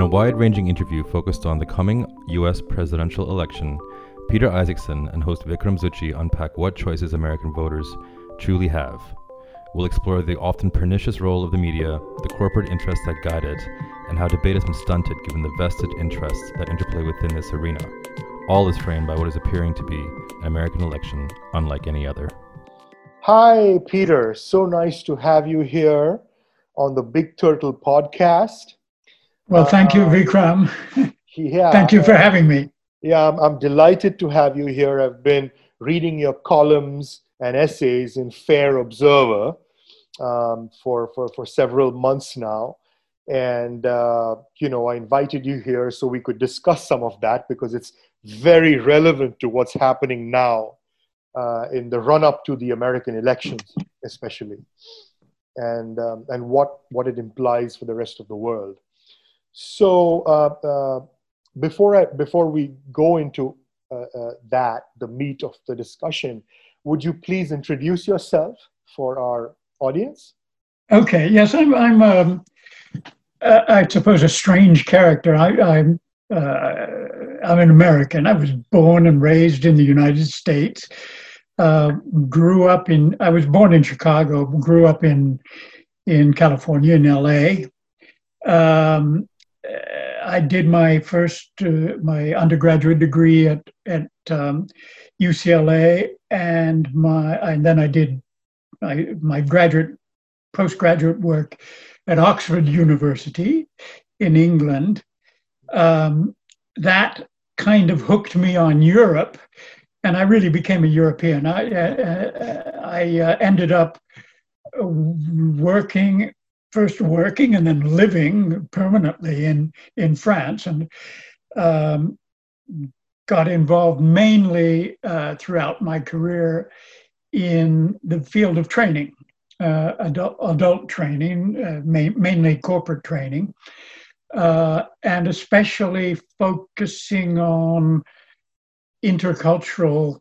In a wide ranging interview focused on the coming US presidential election, Peter Isackson and host Vikram Zutshi unpack what choices American voters truly have. We'll explore the often pernicious role of the media, the corporate interests that guide it, and how debate has been stunted given the vested interests that interplay within this arena. All is framed by what is appearing to be an American election unlike any other. Hi, Peter. So nice to have you here on the Big Turtle podcast. Well, thank you, uh, Vikram. Yeah, thank you for having me. Yeah, I'm, I'm delighted to have you here. I've been reading your columns and essays in Fair Observer um, for, for, for several months now. And, uh, you know, I invited you here so we could discuss some of that because it's very relevant to what's happening now uh, in the run up to the American elections, especially, and, um, and what, what it implies for the rest of the world. So, uh, uh before, I, before we go into uh, uh, that, the meat of the discussion, would you please introduce yourself for our audience? Okay, yes, I'm, I'm um, I suppose, a strange character. I, I'm, uh, I'm an American. I was born and raised in the United States. Uh, grew up in. I was born in Chicago. Grew up in in California, in LA. Um, I did my first uh, my undergraduate degree at at um, UCLA, and my and then I did my, my graduate postgraduate work at Oxford University in England. Um, that kind of hooked me on Europe, and I really became a European. I, uh, I uh, ended up working first working and then living permanently in in France and um, got involved mainly uh, throughout my career in the field of training, uh, adult, adult training, uh, ma- mainly corporate training, uh, and especially focusing on intercultural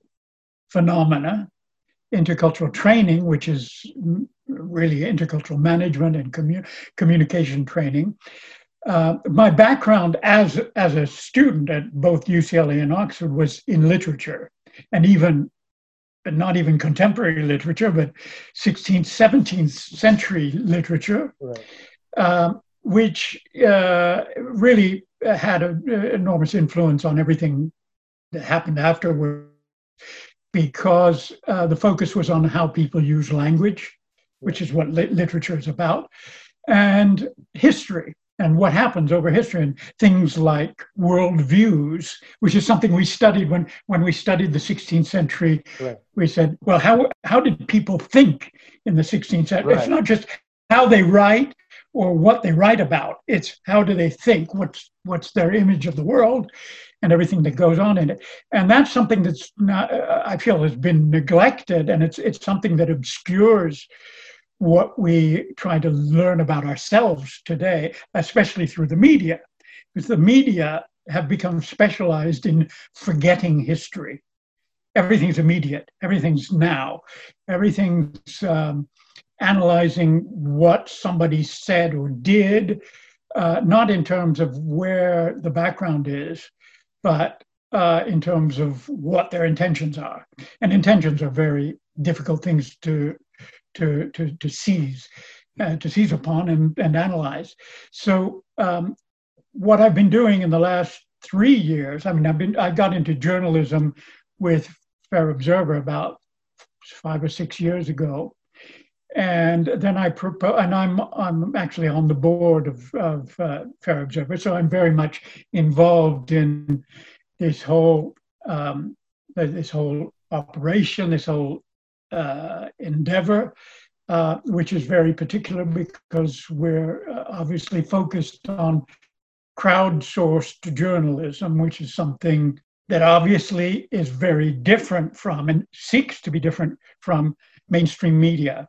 phenomena, intercultural training, which is really intercultural management and commu- communication training. Uh, my background as as a student at both UCLA and Oxford was in literature, and even not even contemporary literature, but 16th, 17th century literature, right. Um, which uh, really had an enormous influence on everything that happened afterward because uh, the focus was on how people use language, which is what li- literature is about, and history and what happens over history and things like worldviews, which is something we studied when, when we studied the 16th century. Right. We said, well, how, how did people think in the 16th century? Right. It's not just how they write or what they write about. It's how do they think? What's, what's their image of the world? and everything that goes on in it. And that's something that's not, I feel has been neglected, and it's it's something that obscures what we try to learn about ourselves today, especially through the media, because the media have become specialized in forgetting history. Everything's immediate, everything's now, everything's um, analyzing what somebody said or did, uh, not in terms of where the background is, but uh, in terms of what their intentions are. And intentions are very difficult things to to to, to seize, uh, to seize upon and, and analyze. So um, what I've been doing in the last three years, I mean, I've been I got into journalism with Fair Observer about five or six years ago, and then I propose, and I'm I'm actually on the board of of uh, Fair Observer, so I'm very much involved in this whole um, this whole operation, this whole uh, endeavor, uh, which is very particular because we're uh, obviously focused on crowdsourced journalism, which is something that obviously is very different from and seeks to be different from mainstream media.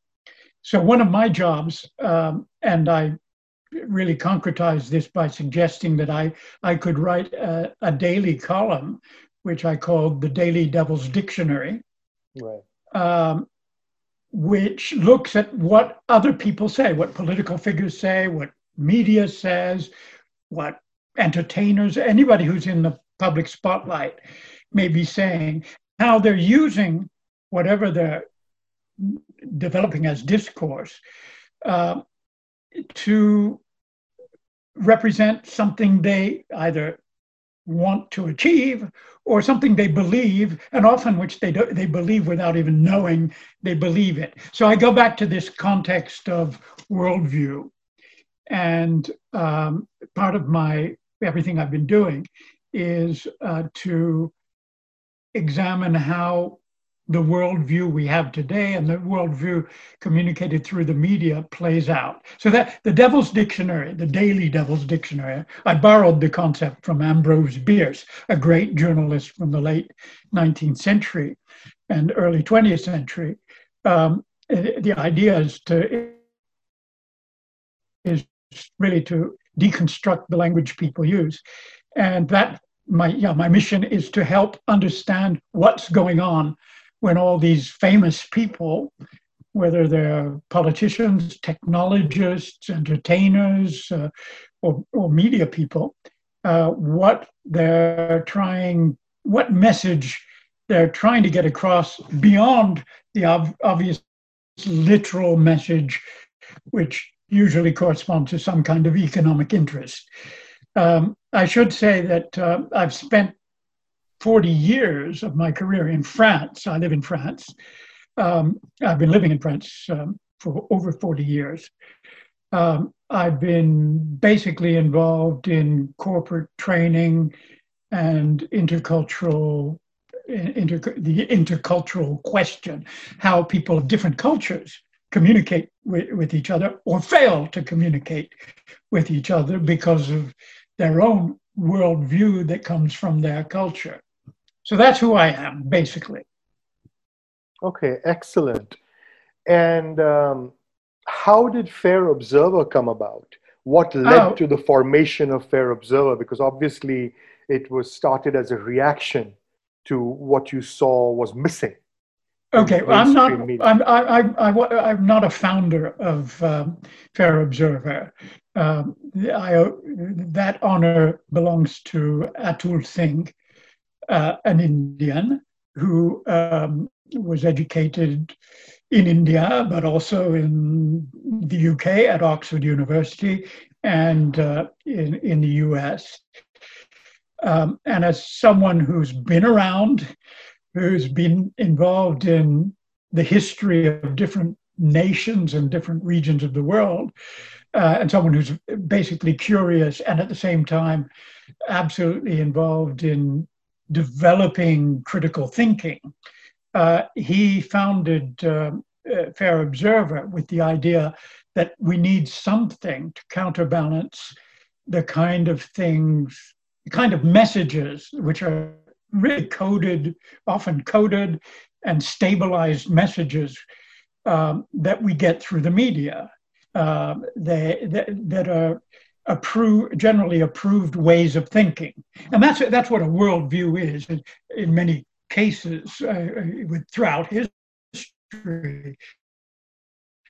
So, one of my jobs, um, and I really concretized this by suggesting that I, I could write a, a daily column, which I called the Daily Devil's Dictionary. Right um, which looks at what other people say, what political figures say, what media says, what entertainers, anybody who's in the public spotlight may be saying how they're using whatever they're developing as discourse uh, to represent something they either want to achieve or something they believe and often which they do, they believe without even knowing they believe it. So i go back to this context of worldview and um, part of my everything i've been doing is uh, to examine how the worldview we have today and the worldview communicated through the media plays out. So that the Devil's Dictionary, the Daily Devil's Dictionary, I borrowed the concept from Ambrose Bierce, a great journalist from the late 19th century and early 20th century. Um, the idea is to is really to deconstruct the language people use, and that my yeah my mission is to help understand what's going on when all these famous people, whether they're politicians, technologists, entertainers, uh, or, or, media people, uh, what they're trying, what message they're trying to get across beyond the ob- obvious literal message, which usually corresponds to some kind of economic interest. Um, I should say that uh, I've spent 40 years of my career in France. I live in France. Um, I've been living in France um, for over 40 years. Um, I've been basically involved in corporate training and intercultural inter, the intercultural question, how people of different cultures communicate with, with each other or fail to communicate with each other because of their own worldview that comes from their culture. So that's who I am, basically. Okay, excellent. And um, how did Fair Observer come about? What led oh. to the formation of Fair Observer? Because obviously it was started as a reaction to what you saw was missing. Okay, well, I'm not. I'm, I, I, am not a founder of um, Fair Observer. Um, I, that honor belongs to Atul Singh, uh, an Indian who um, was educated in India, but also in the UK at Oxford University and uh, in, in the US. Um, and as someone who's been around, who's been involved in the history of different nations and different regions of the world, uh, and someone who's basically curious and at the same time absolutely involved in developing critical thinking, uh, he founded uh, uh, Fair Observer with the idea that we need something to counterbalance the kind of things, the kind of messages which are really coded, often coded and stabilized messages um, that we get through the media. Uh, they, that, that are approved, generally approved ways of thinking. And that's, that's what a worldview is in, in many cases uh, with, throughout history.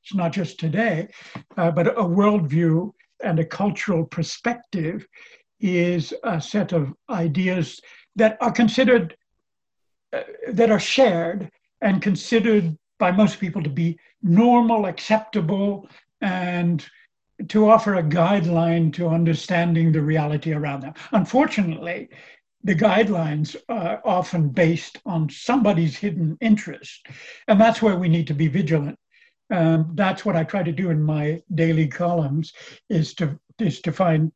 It's not just today, uh, but a worldview and a cultural perspective is a set of ideas that are considered, uh, that are shared and considered by most people to be normal, acceptable, and to offer a guideline to understanding the reality around them. Unfortunately, the guidelines are often based on somebody's hidden interest, and that's where we need to be vigilant. Um, that's what I try to do in my daily columns: is to is to find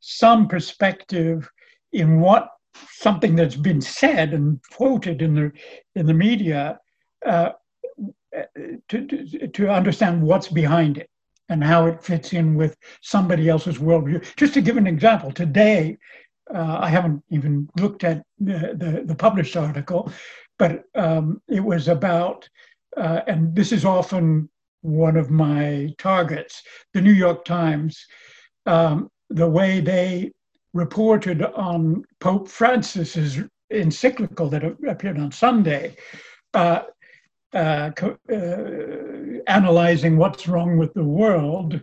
some perspective in what something that's been said and quoted in the in the media uh, to, to, to understand what's behind it and how it fits in with somebody else's worldview. Just to give an example, today, uh, I haven't even looked at the, the, the published article, but um, it was about, uh, and this is often one of my targets, the New York Times, um, the way they reported on Pope Francis's encyclical that appeared on Sunday. Uh, uh, uh, analyzing what's wrong with the world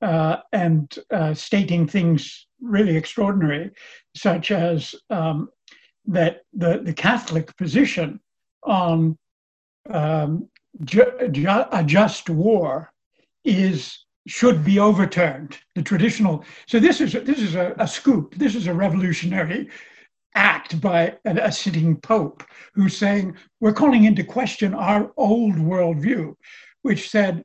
uh, and uh, stating things really extraordinary, such as um, that the, the Catholic position on um, ju- ju- a just war is should be overturned. The traditional. So this is this is a, a scoop. This is a revolutionary act by a, sitting pope who's saying we're calling into question our old worldview, which said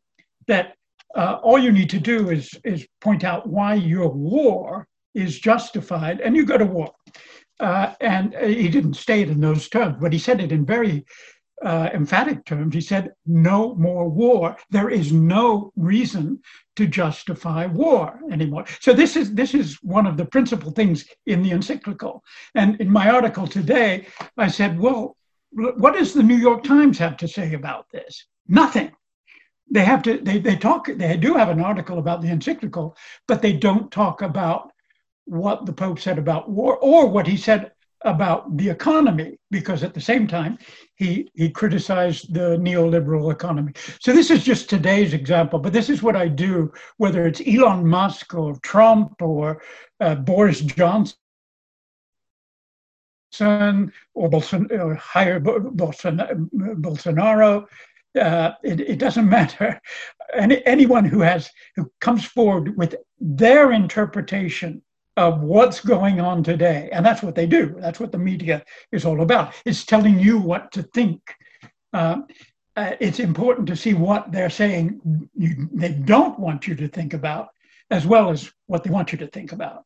that uh, all you need to do is is point out why your war is justified, and you go to war. Uh, and he didn't state in those terms, but he said it in very uh, emphatic terms. He said, "No more war. There is no reason to justify war anymore." So this is this is one of the principal things in the encyclical. And in my article today, I said, "Well, what does the New York Times have to say about this? Nothing." They have to. They they talk. They do have an article about the encyclical, but they don't talk about what the Pope said about war or what he said about the economy, because at the same time, he, he criticized the neoliberal economy. So this is just today's example, but this is what I do, whether it's Elon Musk or Trump or uh, Boris Johnson or, Bolson- or Jair Bolson- Bolsonaro. Uh, it, it, doesn't matter. Any, anyone who has who comes forward with their interpretation of what's going on today. And that's what they do. That's what the media is all about. It's telling you what to think. Uh, uh, it's important to see what they're saying you, they don't want you to think about, as well as what they want you to think about.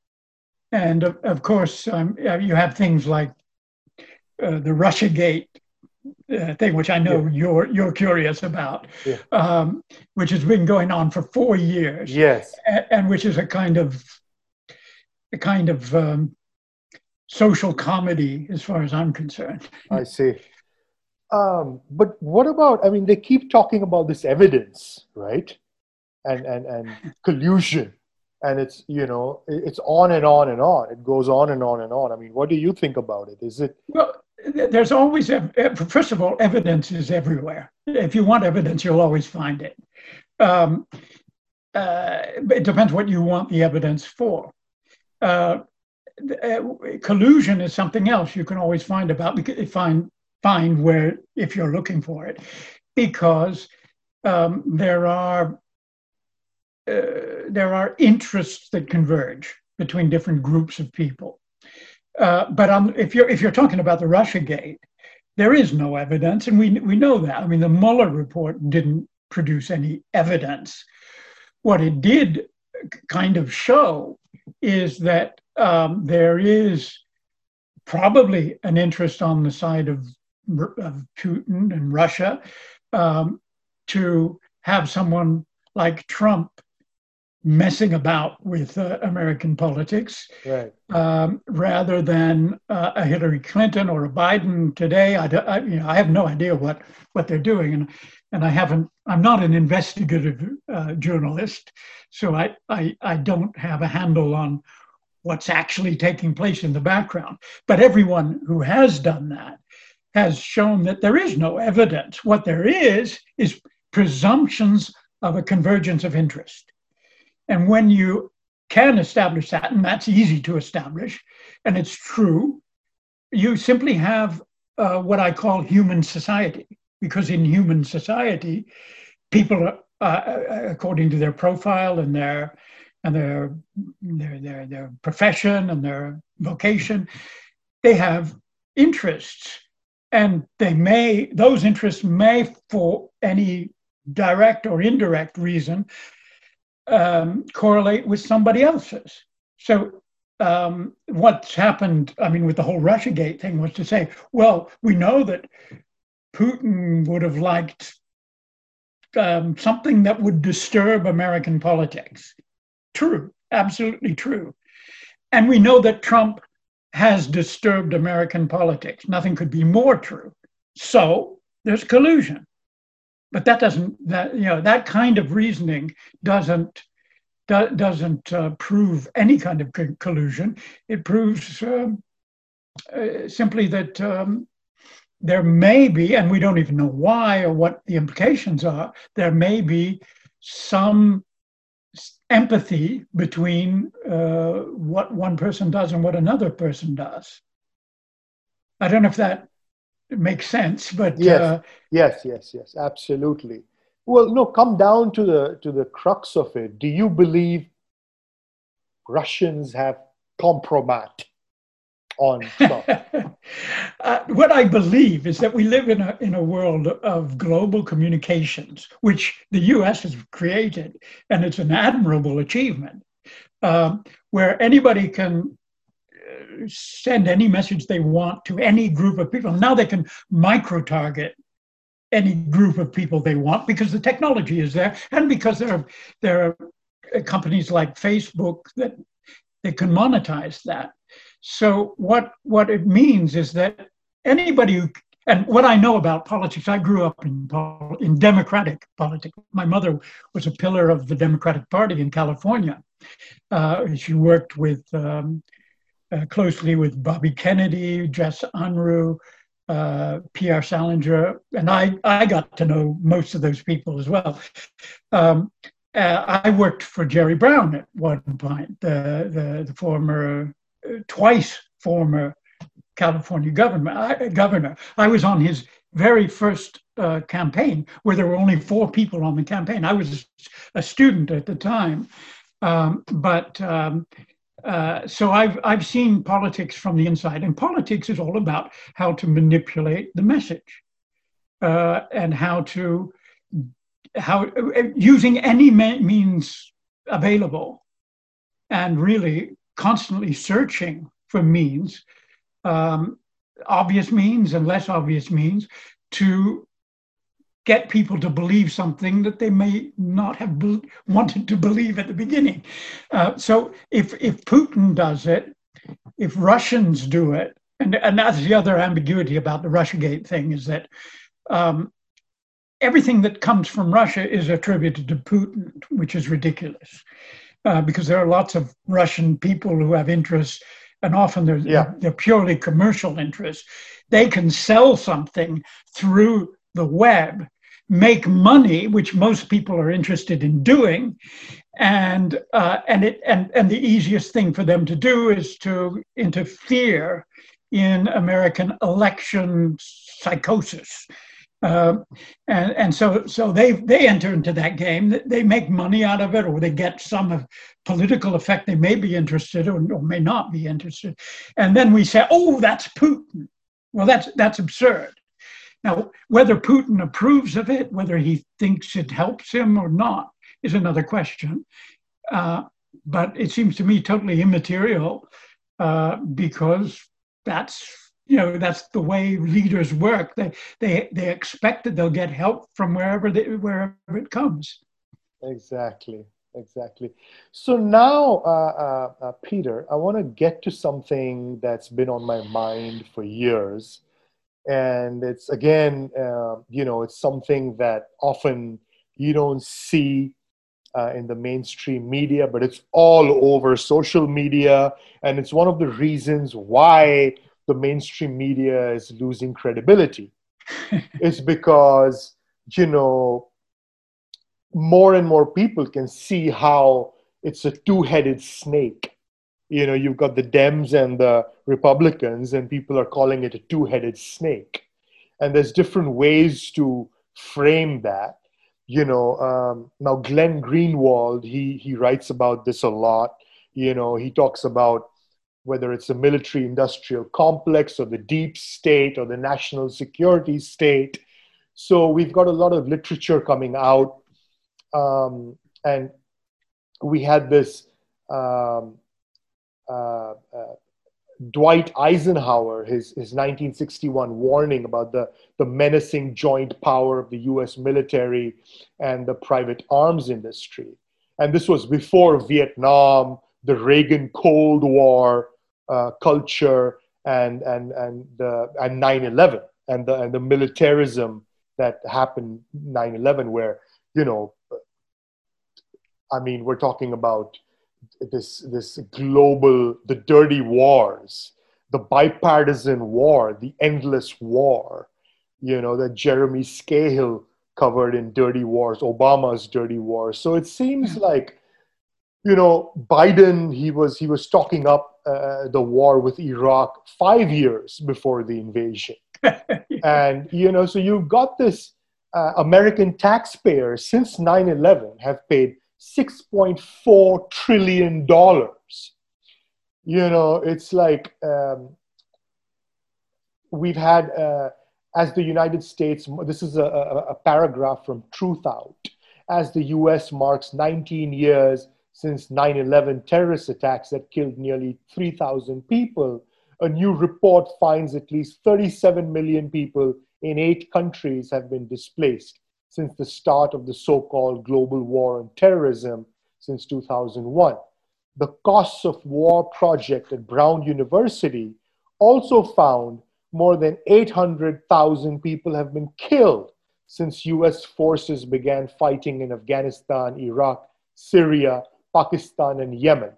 And of, of course, um, you have things like uh, the Russiagate uh, thing, which I know yeah. you're you're curious about, yeah. um, which has been going on for four years. Yes, and, and which is a kind of a kind of um, social comedy, as far as I'm concerned. I see. Um, but what about? I mean, they keep talking about this evidence, right? And and and collusion, and it's you know it's on and on and on. It goes on and on and on. I mean, what do you think about it? Is it well? There's always first of all, evidence is everywhere. If you want evidence, you'll always find it. Um, uh, it depends what you want the evidence for. Uh, uh, collusion is something else you can always find about find find where if you're looking for it because um, there are uh, there are interests that converge between different groups of people uh, but um, if you're if you're talking about the Russia Gate, there is no evidence, and we we know that. I mean, the Mueller report didn't produce any evidence. What it did kind of show is that um, there is probably an interest on the side of, of Putin and Russia um, to have someone like Trump messing about with uh, American politics right. um, rather than uh, a Hillary Clinton or a Biden today. I, I, you know, I have no idea what, what they're doing. And and I haven't, I'm not an investigative uh, journalist, so I, I, I don't have a handle on what's actually taking place in the background. But everyone who has done that has shown that there is no evidence. What there is, is presumptions of a convergence of interest. And when you can establish that, and that's easy to establish, and it's true, you simply have uh, what I call human society because in human society, people, uh, according to their profile and their and their, their their their profession and their vocation, they have interests, and they may those interests may, for any direct or indirect reason, um, correlate with somebody else's. So um, what's happened, I mean, with the whole Russiagate thing was to say, well, we know that Putin would have liked um, something that would disturb American politics. True, absolutely true. And we know that Trump has disturbed American politics. Nothing could be more true. So there's collusion. But that doesn't, that, you know, that kind of reasoning doesn't do, doesn't uh, prove any kind of collusion. It proves um, uh, simply that um, there may be, and we don't even know why or what the implications are, there may be some empathy between uh, what one person does and what another person does. I don't know if that makes sense, but yes, uh, yes, yes, yes, absolutely. Well, no, come down to the to the crux of it. Do you believe Russians have compromat on uh, what I believe is that we live in a in a world of global communications, which the U.S. has created, and it's an admirable achievement, um, where anybody can send any message they want to any group of people. Now they can micro target any group of people they want because the technology is there and because there are, there are companies like Facebook that they can monetize that. So what what it means is that anybody who and what I know about politics, I grew up in in democratic politics. My mother was a pillar of the Democratic Party in California. Uh, she worked with um, uh, closely with Bobby Kennedy, Jess Unruh, uh, Pierre Salinger, and I, I got to know most of those people as well. Um, uh, I worked for Jerry Brown at one point, the, the, the former, twice former California governor. I, governor. I was on his very first uh, campaign where there were only four people on the campaign. I was a student at the time. Um, but um, uh, so I've I've seen politics from the inside, and politics is all about how to manipulate the message, uh, and how to how using any means available, and really constantly searching for means, um, obvious means and less obvious means, to get people to believe something that they may not have be- wanted to believe at the beginning. Uh, so if if Putin does it, if Russians do it, and, and that's the other ambiguity about the RussiaGate thing is that um, everything that comes from Russia is attributed to Putin, which is ridiculous. Uh, because there are lots of Russian people who have interests, and often they're, yeah. they're purely commercial interests. They can sell something through the web make money, which most people are interested in doing, and uh, and it and and the easiest thing for them to do is to interfere in American election psychosis. Uh, and and so so they they enter into that game. They make money out of it, or they get some of political effect. They may be interested or, or may not be interested, and then we say, "Oh, that's Putin." Well, that's that's absurd. Now, whether Putin approves of it, whether he thinks it helps him or not, is another question. Uh, but it seems to me totally immaterial uh, because that's you know that's the way leaders work. They they they expect that they'll get help from wherever they, wherever it comes. Exactly, exactly. So now, uh, uh, uh Peter, I want to get to something that's been on my mind for years and it's again uh, you know it's something that often you don't see uh, in the mainstream media but it's all over social media and it's one of the reasons why the mainstream media is losing credibility. It's because you know more and more people can see how it's a two-headed snake. You know you've got the dems and the republicans and people are calling it a two-headed snake. And there's different ways to frame that. You know um, now glenn greenwald he he writes about this a lot. You know he talks about whether it's a military industrial complex or the deep state or the national security state so we've got a lot of literature coming out um, and we had this um, uh, uh, Dwight Eisenhower, his, his 1961 warning about the, the menacing joint power of the US military and the private arms industry. And this was before Vietnam, the Reagan Cold War uh, culture, and, and, and, the, and 9 11, and the, and the militarism that happened 9 11, where, you know, I mean, we're talking about this this global the dirty wars the bipartisan war the endless war you know that jeremy scahill covered in dirty wars obama's dirty wars so it seems hmm. like you know, Biden, he was, he was talking up uh, the war with Iraq five years before the invasion. and, you know, so you've got this uh, American taxpayers since 9 11 have paid $6.4 trillion. You know, it's like um, we've had, uh, as the United States, this is a, a, a paragraph from Truthout, as the US marks 19 years since 9 11 terrorist attacks that killed nearly 3,000 people, a new report finds at least 37 million people in eight countries have been displaced since the start of the so called global war on terrorism since 2001. The Costs of War project at Brown University also found more than 800,000 people have been killed since US forces began fighting in Afghanistan, Iraq, Syria, Pakistan, and Yemen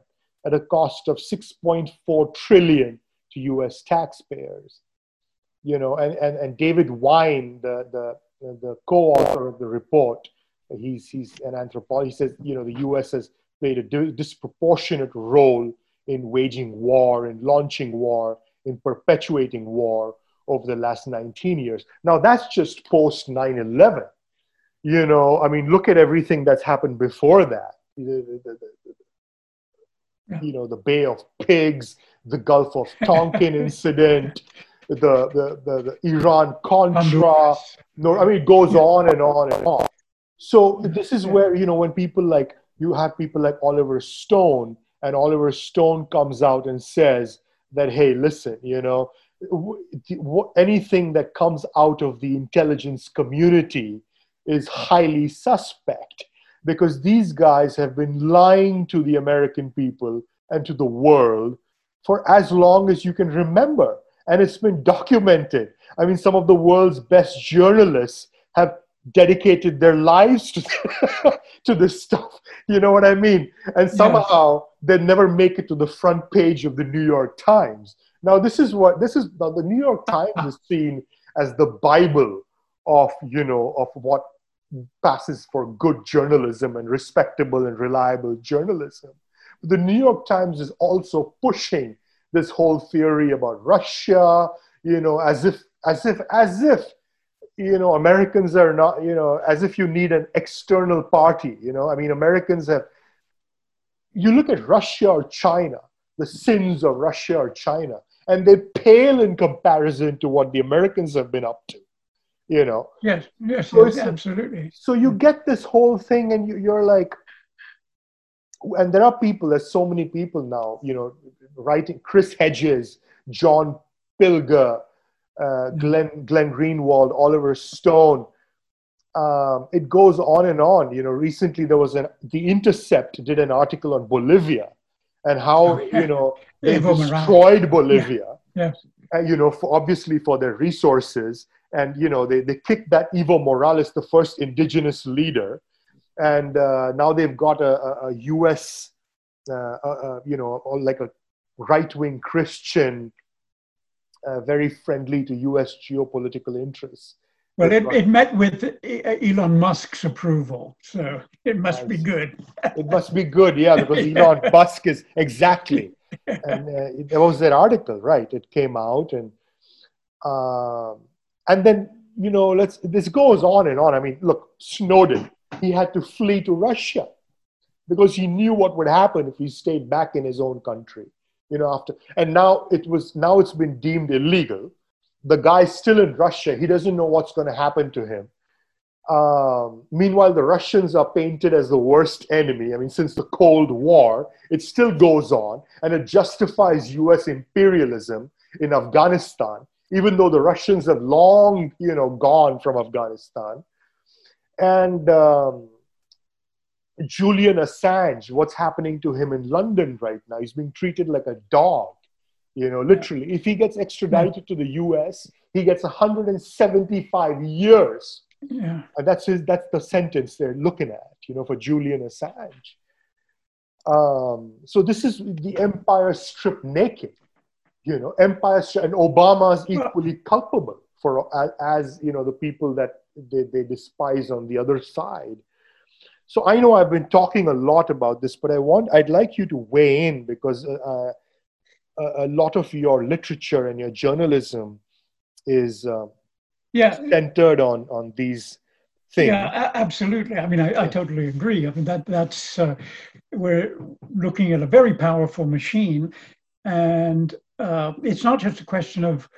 at a cost of 6.4 trillion to US taxpayers. You know, and, and, and David Vine, the, the, the co-author of the report, he's, he's an anthropologist, he says, you know, the US has played a disproportionate role in waging war in launching war, in perpetuating war over the last 19 years. Now that's just post 9-11. You know, I mean, look at everything that's happened before that the, the, the, you know, the Bay of Pigs, the Gulf of Tonkin incident, the, the, the, the Iran Contra. No, I mean, it goes on and on and on. So this is where, you know, when people like, you have people like Oliver Stone, and Oliver Stone comes out and says that, hey, listen, you know, anything that comes out of the intelligence community is highly suspect because these guys have been lying to the American people and to the world for as long as you can remember. And it's been documented. I mean, some of the world's best journalists have dedicated their lives to, to this stuff. You know what I mean? And somehow they never make it to the front page of the New York Times. Now, this is what this is. Now, the New York Times is seen as the Bible of you know of what passes for good journalism and respectable and reliable journalism. The New York Times is also pushing this whole theory about Russia, you know, as if, as if, as if, you know, Americans are not, you know, as if you need an external party, you know. I mean, Americans have, you look at Russia or China, the sins of Russia or China, and they pale in comparison to what the Americans have been up to you know. Yes yes, so yes absolutely. so you get this whole thing and you, you're like and there are people there's so many people now you know writing chris hedges john pilger uh, glenn glenn greenwald oliver stone. Um, it goes on and on. You know recently there was an the intercept did an article on bolivia and how oh, you know they destroyed bolivia. Yeah. yeah. you know for, obviously for their resources and you know they, they kicked that evo morales the first indigenous leader and uh, now they've got a, a, us uh, a, you know like a right-wing christian uh, very friendly to us geopolitical interests well, it, it met with Elon Musk's approval, so it must be good. it must be good, yeah, because Elon Musk is exactly. And uh, there was that article, right? It came out, and um, and then you know let's this goes on and on. I mean look snowden he had to flee to russia because he knew what would happen if he stayed back in his own country you know after and now it was now it's been deemed illegal. The guy's still in russia. He doesn't know what's going to happen to him. Um, meanwhile the russians are painted as the worst enemy. I mean since the cold war it still goes on and it justifies us imperialism in afghanistan even though the Russians have long, you know, gone from Afghanistan. And um, Julian Assange, what's happening to him in London right now? He's being treated like a dog, you know, literally. If he gets extradited to the US, he gets 175 years. Yeah. And that's his, that's the sentence they're looking at, you know, for Julian Assange. Um, so this is the empire stripped naked you know, empire and Obama is equally culpable for as, as you know the people that they, they despise on the other side. so I know I've been talking a lot about this, but I want I'd like you to weigh in because uh, a, a lot of your literature and your journalism is uh, yeah centered on on these things. Yeah, absolutely. I mean, I, I totally agree. I mean that that's uh, we're looking at a very powerful machine, and uh, it's not just a question of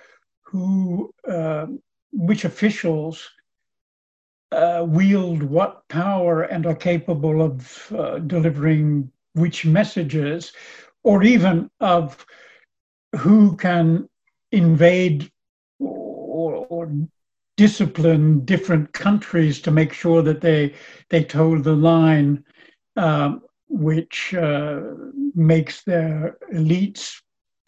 who uh, which officials uh, wield what power and are capable of uh, delivering which messages, or even of who can invade or, or discipline different countries to make sure that they they toe the line, um, which uh, makes their elites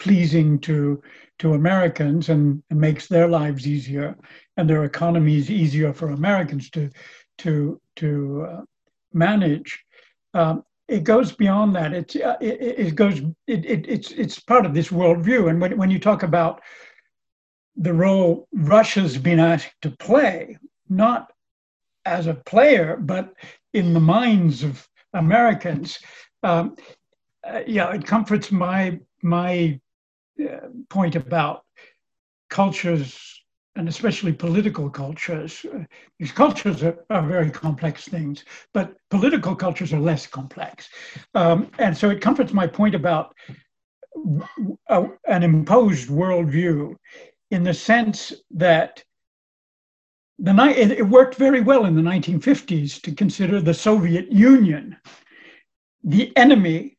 pleasing to to Americans and, makes their lives easier and their economies easier for Americans to to to uh, manage. Um, it goes beyond that. It, uh, it, it goes, it, it, it's, it's part of this worldview. And when, when you talk about the role Russia's been asked to play, not as a player, but in the minds of Americans, um, uh, yeah, it comforts my, my point about cultures and especially political cultures. Uh, these cultures are, are, very complex things, but political cultures are less complex. Um, and so it comforts my point about a, an imposed worldview in the sense that the it, it worked very well in the 1950s to consider the Soviet Union the enemy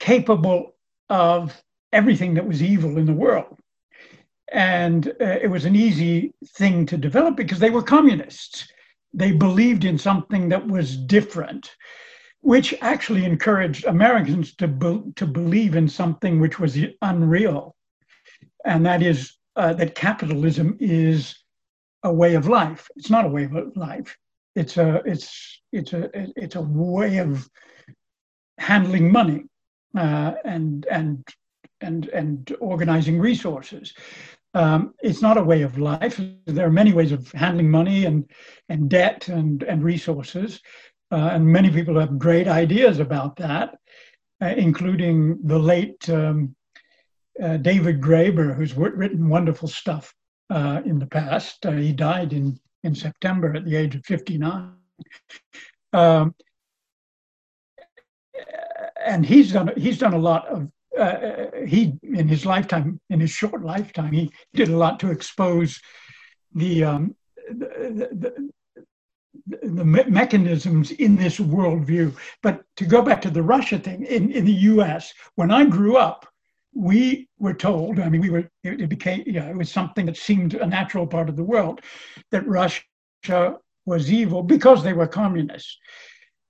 capable of everything that was evil in the world and uh, it was an easy thing to develop because they were communists. They believed in something that was different, which actually encouraged Americans to, be- to believe in something which was unreal. And that is uh, that capitalism is a way of life. It's not a way of life. It's a, it's, it's a, it's a way of handling money uh, and, and and and organizing resources. Um, it's not a way of life. There are many ways of handling money and, and debt and, and resources. Uh, and many people have great ideas about that, uh, including the late um, uh, David Graeber, who's written wonderful stuff uh, in the past. Uh, he died in, in September at the age of 59. Um, and he's done he's done a lot of uh, he, in his lifetime, in his short lifetime, he did a lot to expose the, um, the, the, the me- mechanisms in this worldview. But to go back to the Russia thing, in, in the US, when I grew up, we were told, I mean, we were, it became, yeah, it was something that seemed a natural part of the world, that Russia was evil because they were communists.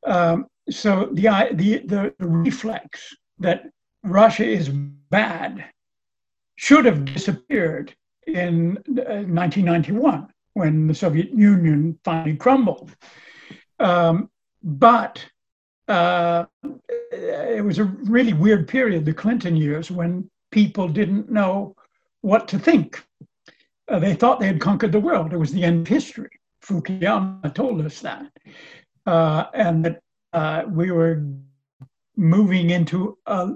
Um, so the, the, the reflex that Russia is bad should have disappeared in 1991 uh, when the Soviet Union finally crumbled. Um, but uh, it was a really weird period, the Clinton years, when people didn't know what to think. Uh, they thought they had conquered the world. It was the end of history. Fukuyama told us that. Uh, and that uh, we were moving into a,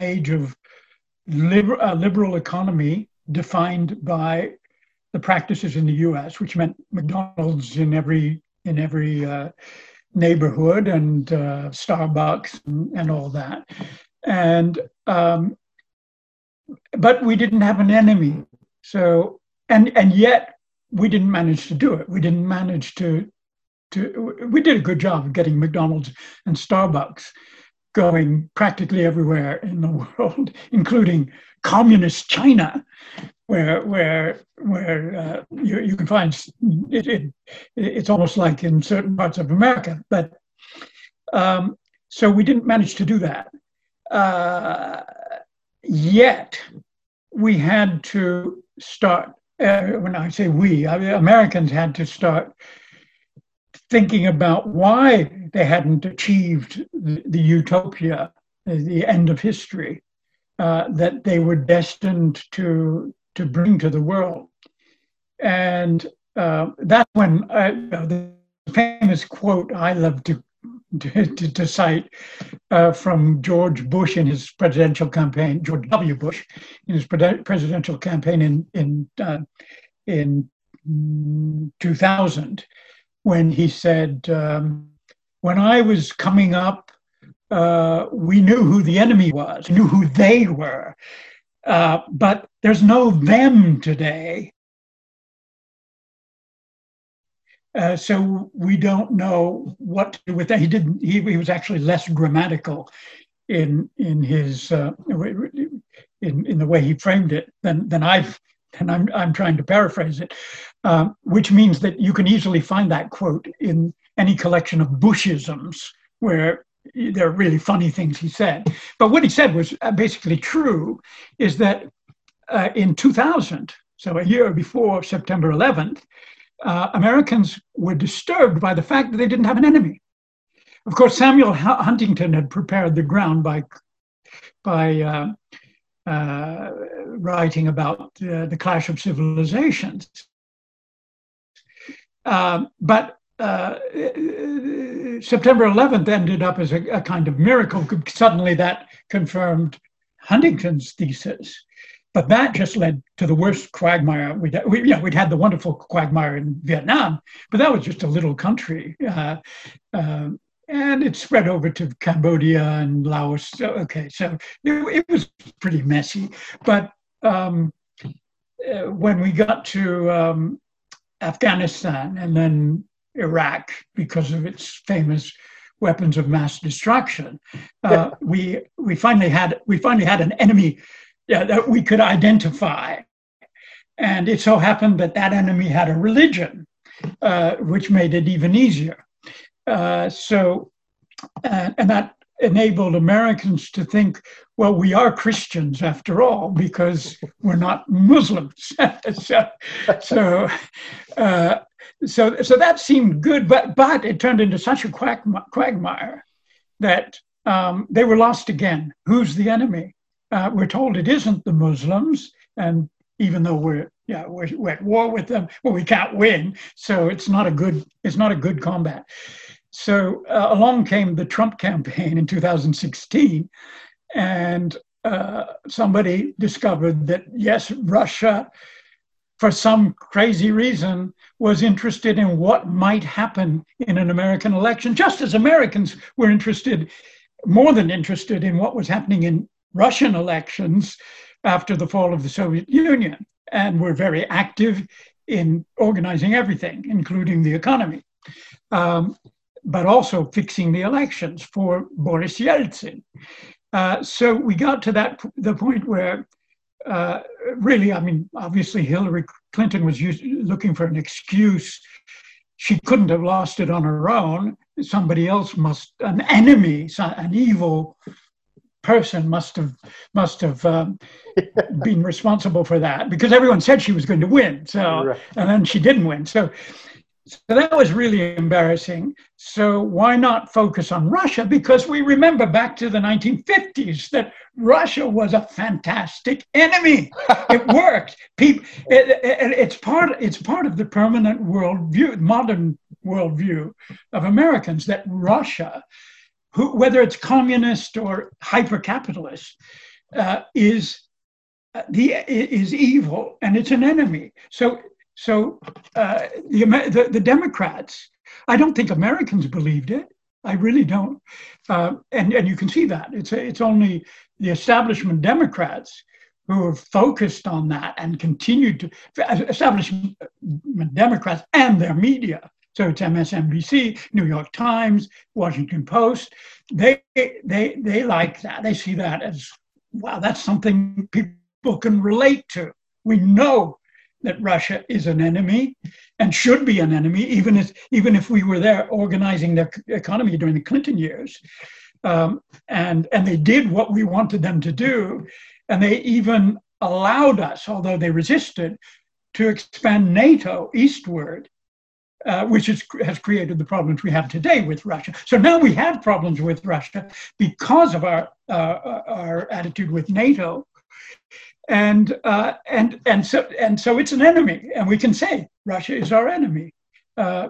age of liber, a liberal economy defined by the practices in the U.S., which meant McDonald's in every in every uh, neighborhood and uh, Starbucks and, and, all that, and um, but we didn't have an enemy. So and and yet we didn't manage to do it. We didn't manage to to we did a good job of getting McDonald's and Starbucks going practically everywhere in the world, including communist China, where where where uh, you, you can find it, it, It's almost like in certain parts of America, but um, so we didn't manage to do that. Uh, yet we had to start. Uh, when I say we, I mean, Americans had to start thinking about why they hadn't achieved the, the utopia, the end of history, uh, that they were destined to, to bring to the world. And uh, that's when I, uh, the famous quote I love to to, to, cite uh, from George Bush in his presidential campaign, George W. Bush in his presidential campaign in in uh, in 2000, when he said, um, "When I was coming up, uh, we knew who the enemy was, knew who they were, uh, but there's no them today." Uh, so we don't know what to do with that. He didn't. He, he was actually less grammatical in in his uh, in in the way he framed it than than I've and I'm I'm trying to paraphrase it, um, which means that you can easily find that quote in any collection of Bushisms where there are really funny things he said. But what he said was uh, basically true. Is that uh, in 2000, so a year before September 11th, uh, Americans were disturbed by the fact that they didn't have an enemy. Of course, Samuel Huntington had prepared the ground by, by uh, writing about uh, the clash of civilizations. Um, but uh, September 11th ended up as a, a kind of miracle. Suddenly, that confirmed Huntington's thesis. But that just led to the worst quagmire. We'd, we, yeah, we'd had the wonderful quagmire in Vietnam, but that was just a little country. Uh, uh, and it spread over to Cambodia and Laos. So, okay, so it, it, was pretty messy. But um, uh, when we got to um, Afghanistan and then Iraq, because of its famous weapons of mass destruction, uh, we we finally had we finally had an enemy yeah, that we could identify. And it so happened that that enemy had a religion, uh, which made it even easier. Uh, so, and, and that enabled Americans to think, well, we are Christians after all, because we're not Muslims. so, so, uh, so, so that seemed good, but but it turned into such a quagmire that um, they were lost again. Who's the enemy? uh, we're told it isn't the Muslims, and even though we're yeah we're, we're, at war with them, well we can't win, so it's not a good it's not a good combat. So uh, along came the Trump campaign in 2016, and uh, somebody discovered that yes, Russia, for some crazy reason, was interested in what might happen in an American election, just as Americans were interested, more than interested in what was happening in Russian elections after the fall of the Soviet Union and were very active in organizing everything, including the economy, um, but also fixing the elections for Boris Yeltsin. Uh, so we got to that the point where uh, really, I mean, obviously Hillary Clinton was used, looking for an excuse. She couldn't have lost it on her own. Somebody else must, an enemy, an evil person must have must have um, been responsible for that because everyone said she was going to win. So right. and then she didn't win. So so that was really embarrassing. So why not focus on Russia? Because we remember back to the 1950s that Russia was a fantastic enemy. it worked. People, it, it, it's part. It's part of the permanent worldview, modern worldview of Americans that Russia who, whether it's communist or hyper capitalist, uh, is uh, the is evil and it's an enemy. So so uh, the, the, the Democrats, I don't think Americans believed it. I really don't, uh, and and you can see that it's it's only the establishment Democrats who have focused on that and continued to establishment Democrats and their media so it's MSNBC, New York Times, Washington Post. They they they like that. They see that as wow, that's something people can relate to. We know that Russia is an enemy and should be an enemy, even if even if we were there organizing the economy during the Clinton years. Um, and and they did what we wanted them to do, and they even allowed us, although they resisted, to expand NATO eastward uh, which is, has created the problems we have today with Russia. So now we have problems with Russia because of our uh, our attitude with NATO, and uh, and and so and so it's an enemy, and we can say Russia is our enemy. Uh,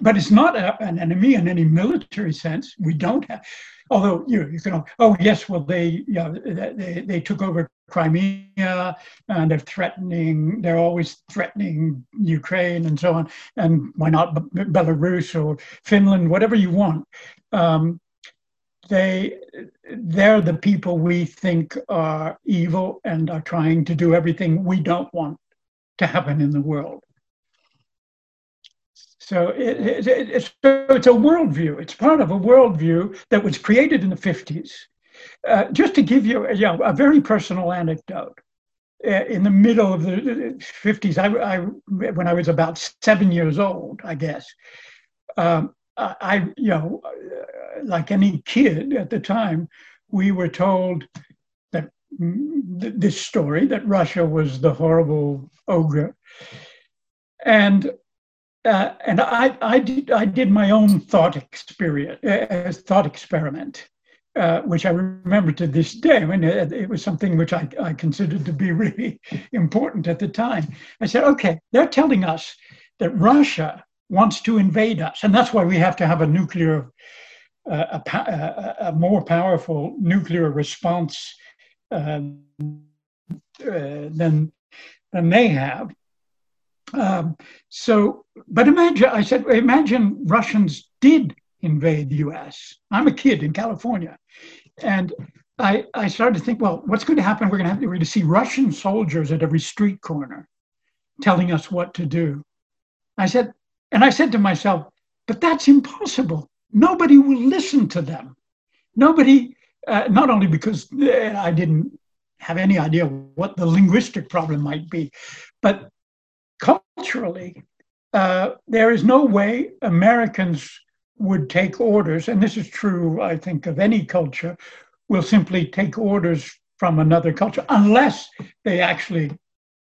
but it's not a, an enemy in any military sense. We don't have, although you you can oh yes, well they you know, they they took over Crimea and they're threatening they're always threatening Ukraine and so on and why not Belarus or Finland whatever you want. Um, they they're the people we think are evil and are trying to do everything we don't want to happen in the world. So it, it, it's, it's a worldview. It's part of a worldview that was created in the 50s. Uh, just to give you, you know, a very personal anecdote. Uh, in the middle of the 50s, I, I, when I was about seven years old, I guess, um, I, you know, uh, like any kid at the time, we were told that this story that Russia was the horrible ogre, and uh, and I, I did I did my own thought experience, uh, thought experiment, uh, which I remember to this day. Mean, it, it, was something which I, I considered to be really important at the time. I said, okay, they're telling us that Russia wants to invade us, and that's why we have to have a nuclear, uh, a, a, a, more powerful nuclear response um, uh, than than they have. Um, so, but imagine, I said, imagine Russians did invade the US. I'm a kid in California. And I, I started to think, well, what's going to happen? We're going to have we're going to see Russian soldiers at every street corner telling us what to do. I said, and I said to myself, but that's impossible. Nobody will listen to them. Nobody, uh, not only because uh, I didn't have any idea what the linguistic problem might be, but culturally, uh, there is no way Americans would take orders, and this is true, I think, of any culture, will simply take orders from another culture unless they actually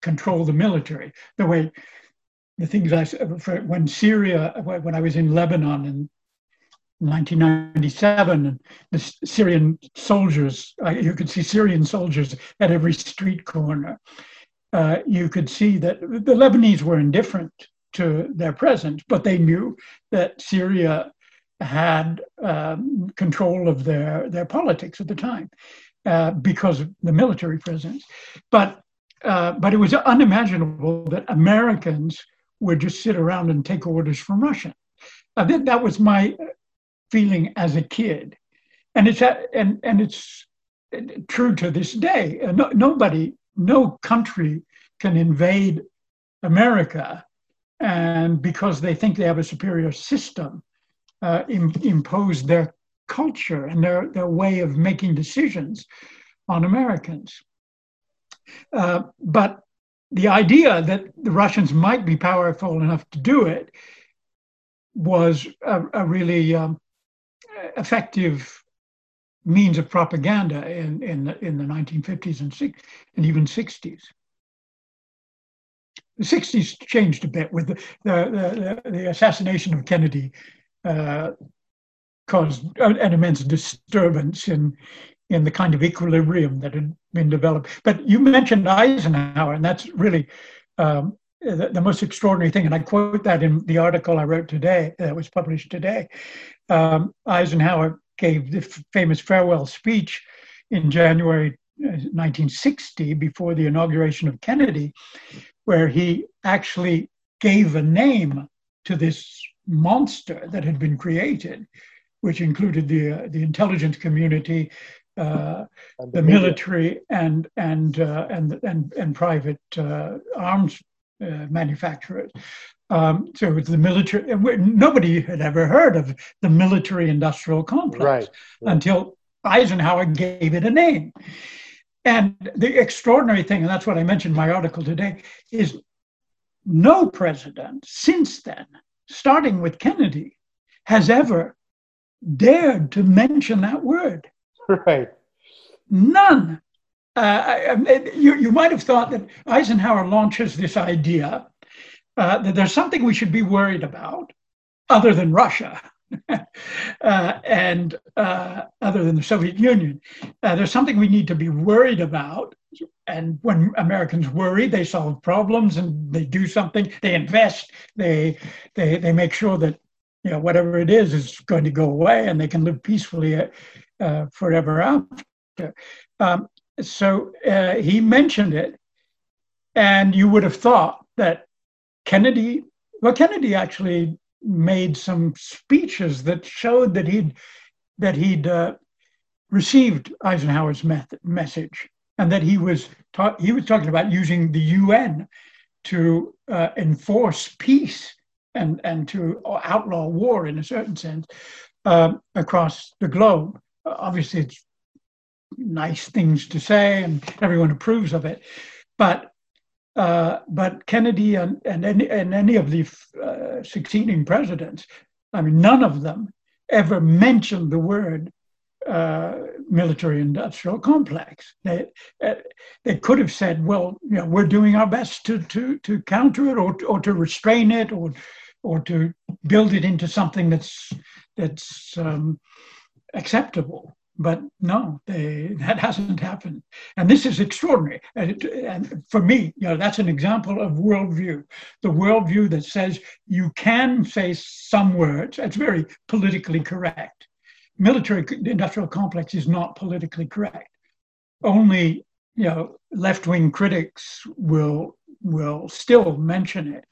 control the military. The way the things I when Syria, when I was in Lebanon in 1997, and the Syrian soldiers, you could see Syrian soldiers at every street corner uh, you could see that the Lebanese were indifferent to their presence, but they knew that Syria had um, control of their, their politics at the time uh, because of the military presence. But, uh, but it was unimaginable that Americans would just sit around and take orders from Russia. I think that was my feeling as a kid. And it's, and, and it's true to this day. No, nobody no country can invade America and because they think they have a superior system, uh, Im- impose their culture and their, their way of making decisions on Americans. Uh, but the idea that the Russians might be powerful enough to do it was a, a really um, effective means of propaganda in, in, the, in the 1950s and, six, and even 60s. The 60s changed a bit with the, the, the, the assassination of Kennedy uh, caused an immense disturbance in, in the kind of equilibrium that had been developed. But you mentioned Eisenhower, and that's really um, the, the, most extraordinary thing. And I quote that in the article I wrote today, that was published today. Um, Eisenhower gave the famous farewell speech in January 1960 uh, before the inauguration of Kennedy, where he actually gave a name to this monster that had been created, which included the uh, the intelligence community, uh, the, the military, and and uh, and and and private uh, arms uh, manufacturers. Um, so it's the military. Nobody had ever heard of the military-industrial complex right, right. until Eisenhower gave it a name. And the extraordinary thing, and that's what I mentioned in my article today, is no president since then, starting with Kennedy, has ever dared to mention that word. Right. None. Uh, I, you, you might have thought that Eisenhower launches this idea uh, that there's something we should be worried about other than Russia. uh, and uh, other than the Soviet Union, uh, there's something we need to be worried about. And when Americans worry, they solve problems and they do something. They invest. They they they make sure that you know, whatever it is is going to go away and they can live peacefully uh, forever after. Um, so uh, he mentioned it, and you would have thought that Kennedy, well, Kennedy actually made some speeches that showed that he'd that he'd uh, received Eisenhower's message and that he was ta- he was talking about using the UN to uh, enforce peace and and to outlaw war in a certain sense uh, across the globe. obviously, it's nice things to say, and everyone approves of it, but. Uh, but Kennedy and, and, any, and any of the uh, succeeding presidents, I mean, none of them ever mentioned the word uh, military industrial complex. They, uh, they could have said, well, you know, we're doing our best to, to, to counter it or, or to restrain it or, or to build it into something that's, that's um, acceptable. But no, they, that hasn't happened. And this is extraordinary. And, and for me, you know, that's an example of worldview. The worldview that says you can say some words, it's very politically correct military industrial complex is not politically correct. Only you know left-wing critics will will still mention it.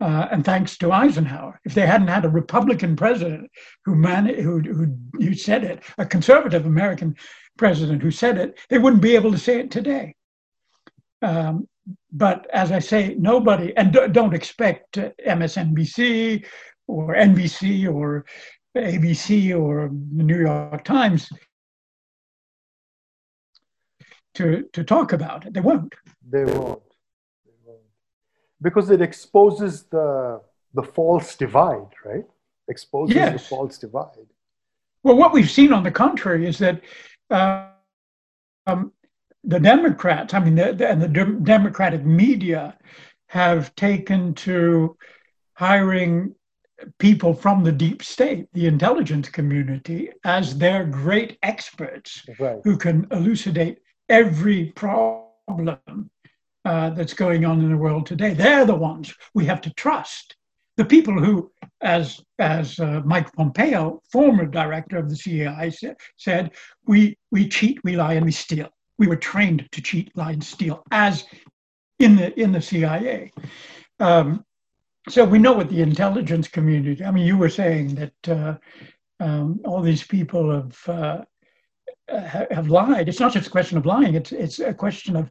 Uh, and thanks to Eisenhower, if they hadn't had a Republican president who man who, who who said it, a conservative American president who said it, they wouldn't be able to say it today. Um, but as I say, nobody, and don't expect MSNBC or NBC or ABC or the New York Times to, to talk about it. They won't. They won't. Because it exposes the, the false divide, right? Exposes yes. the false divide. Well, what we've seen on the contrary is that uh, um, the Democrats, I mean, the, the, and the de- Democratic media have taken to hiring people from the deep state, the intelligence community, as their great experts right. who can elucidate every problem uh, that's going on in the world today. They're the ones we have to trust. The people who, as, as uh, Mike Pompeo, former director of the CIA, said, we, we cheat, we lie, and we steal. We were trained to cheat, lie, and steal, as in the, in the CIA. Um, so we know what the intelligence community. I mean, you were saying that uh, um, all these people have uh, have lied. It's not just a question of lying. It's it's a question of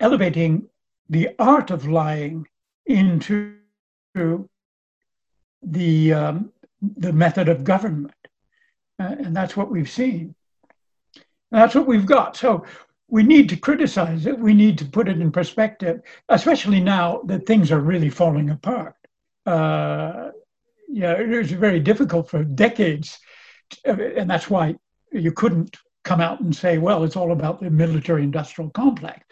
elevating the art of lying into the um, the method of government, uh, and that's what we've seen. And that's what we've got. So we need to criticize it. We need to put it in perspective, especially now that things are really falling apart uh, yeah, it was very difficult for decades, and that's why you couldn't come out and say, well, it's all about the military-industrial complex,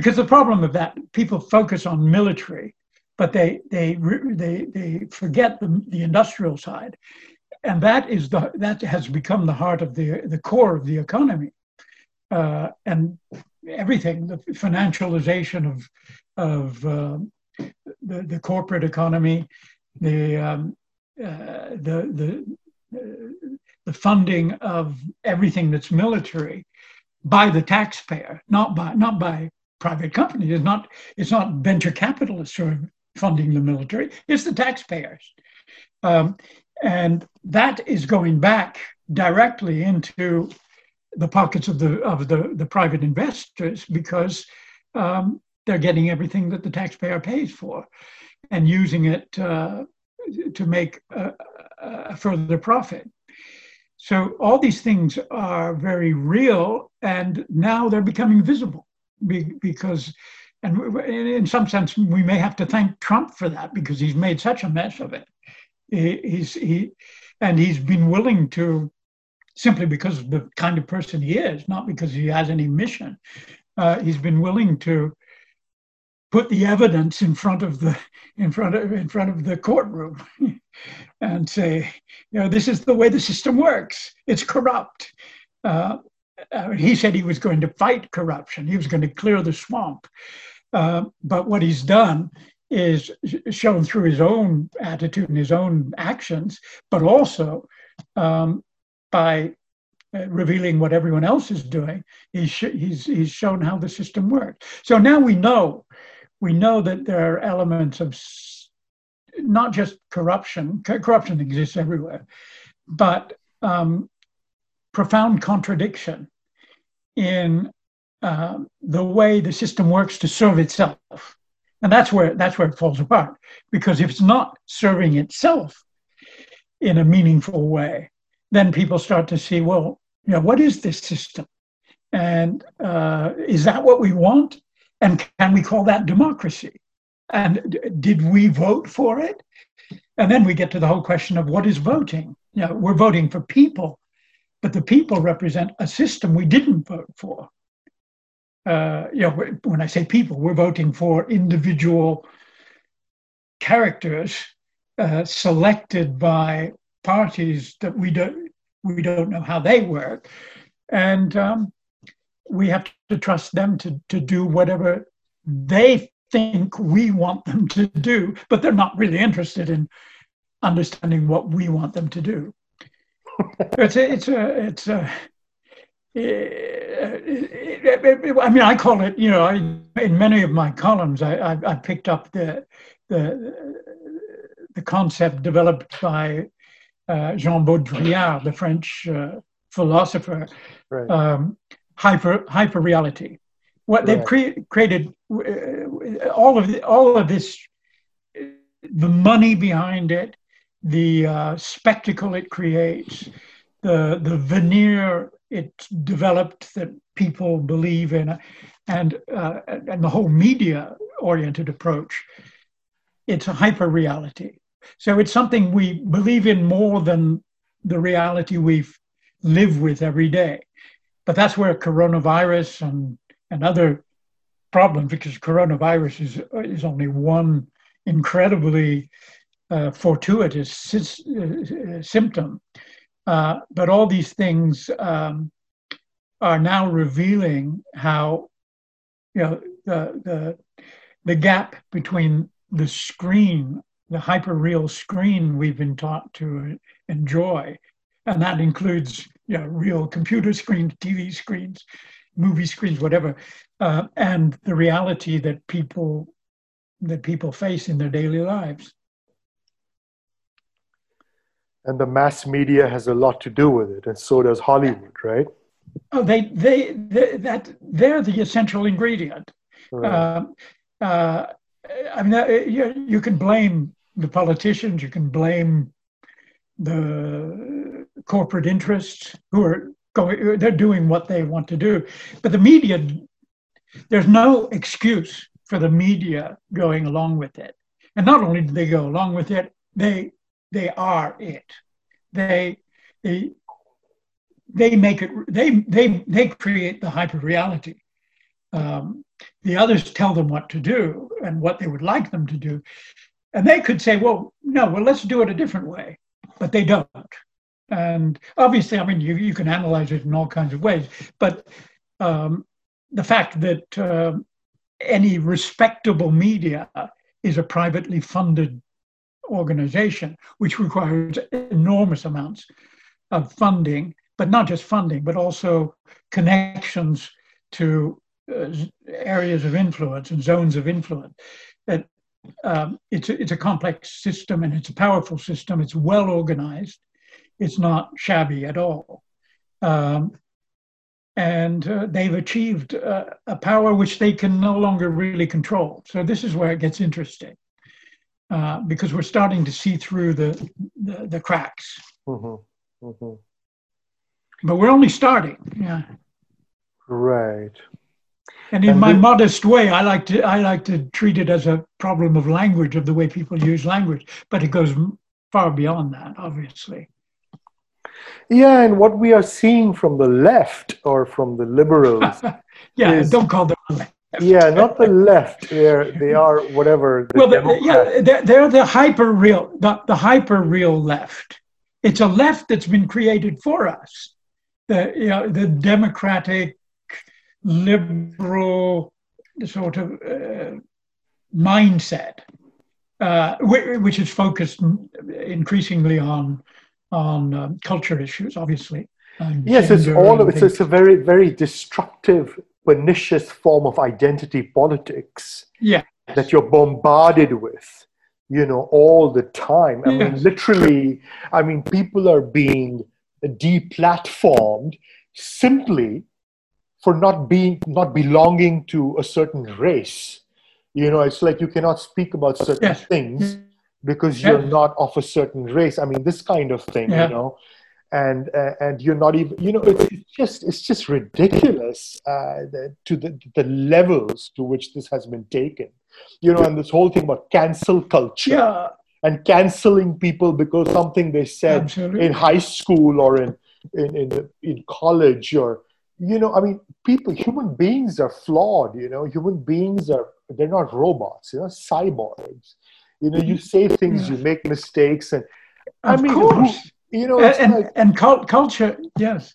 because the problem of that, people focus on military, but they they they they forget the, the industrial side, and that is the that has become the heart of the the core of the economy, uh, and everything the financialization of of uh, the, the corporate economy, the, um, uh, the, the, uh, the funding of everything that's military by the taxpayer, not by, not by private companies. It's not, it's not venture capitalists who are funding the military, it's the taxpayers. Um, and that is going back directly into the pockets of the of the, the private investors because um, they're getting everything that the taxpayer pays for and using it uh, to make a, a, further profit. So all these things are very real, and now they're becoming visible because, and in some sense, we may have to thank Trump for that because he's made such a mess of it. He's he, and he's been willing to simply because of the kind of person he is, not because he has any mission. Uh, he's been willing to put the evidence in front of the in front of in front of the courtroom and say you know this is the way the system works it's corrupt uh, uh, he said he was going to fight corruption he was going to clear the swamp uh, but what he's done is shown through his own attitude and his own actions, but also um, by uh, revealing what everyone else is doing. He's, sh- he's, he's shown how the system works. So now we know, we know that there are elements of s- not just corruption, c- corruption exists everywhere, but um, profound contradiction in uh, the way the system works to serve itself. And that's where that's where it falls apart. Because if it's not serving itself in a meaningful way, then people start to see, well, you know, what is this system? And uh, is that what we want? And can we call that democracy? And d- did we vote for it? And then we get to the whole question of what is voting? You know, we're voting for people, but the people represent a system we didn't vote for uh, you know, when I say people, we're voting for individual characters uh, selected by parties that we don't we don't know how they work, and um, we have to trust them to to do whatever they think we want them to do, but they're not really interested in understanding what we want them to do. It's a, it's a, it's a, I mean, I call it, you know, I, in many of my columns, I, I, I, picked up the, the, the concept developed by uh, Jean Baudrillard, the French uh, philosopher, right. um, hyper, hyper reality. What they've cre- created, uh, all of the, all of this, the money behind it, the uh, spectacle it creates, the the veneer it developed that people believe in, and uh, and the whole media oriented approach. It's a hyper reality. So it's something we believe in more than the reality we live with every day. But that's where coronavirus and and other problems, because coronavirus is is only one incredibly uh, fortuitous sy- uh, symptom. Uh, but all these things um, are now revealing how, you know, the, the, the gap between the screen, the hyper-real screen we've been taught to enjoy, and that includes, you know, real computer screens, TV screens, movie screens, whatever, uh, and the reality that people that people face in their daily lives and the mass media has a lot to do with it, and so does Hollywood, right? Oh, they they, they that they're the essential ingredient. Right. Um, uh, I mean, uh, you, you can blame the politicians, you can blame the corporate interests who are going, they're doing what they want to do, but the media, there's no excuse for the media going along with it. And not only do they go along with it, they they are it. They they they make it. They they they create the hyper reality. Um, the others tell them what to do and what they would like them to do, and they could say, "Well, no, well, let's do it a different way," but they don't. And obviously, I mean, you, you can analyze it in all kinds of ways, but um, the fact that uh, any respectable media is a privately funded organization, which requires enormous amounts of funding, but not just funding, but also connections to uh, areas of influence and zones of influence. Um, it's, a, it's a complex system and it's a powerful system. It's well organized. It's not shabby at all. Um, and uh, they've achieved uh, a power which they can no longer really control. So this is where it gets interesting. Uh, because we're starting to see through the, the, the cracks. Mm-hmm. Mm-hmm. But we're only starting. Yeah. Right. And in and my the, modest way, I like to I like to treat it as a problem of language, of the way people use language. But it goes far beyond that, obviously. Yeah, and what we are seeing from the left or from the liberals. yeah, is, don't call them left yeah, not the left. They're they are whatever. The well, yeah, they're, they're the hyper real, the, the hyper real left. It's a left that's been created for us. The you know the democratic, liberal sort of uh, mindset uh, which is focused increasingly on on um, culture issues, obviously. yes, it's all. It's, it's a very very destructive, pernicious form of identity politics. Yeah. That you're bombarded with, you know, all the time. I yes. mean, literally. I mean, people are being deplatformed simply for not being not belonging to a certain race you know it's like you cannot speak about certain yes. things mm. because you're not of a certain race i mean this kind of thing yeah. you know and uh, and you're not even you know it's just it's just ridiculous uh, the, to the, the levels to which this has been taken you know and this whole thing about cancel culture yeah. and canceling people because something they said Absolutely. in high school or in in in, in college or you know i mean people human beings are flawed you know human beings are they're not robots you know cyborgs you know you say things you make mistakes and i of mean course. You know and, like, and cult- culture yes.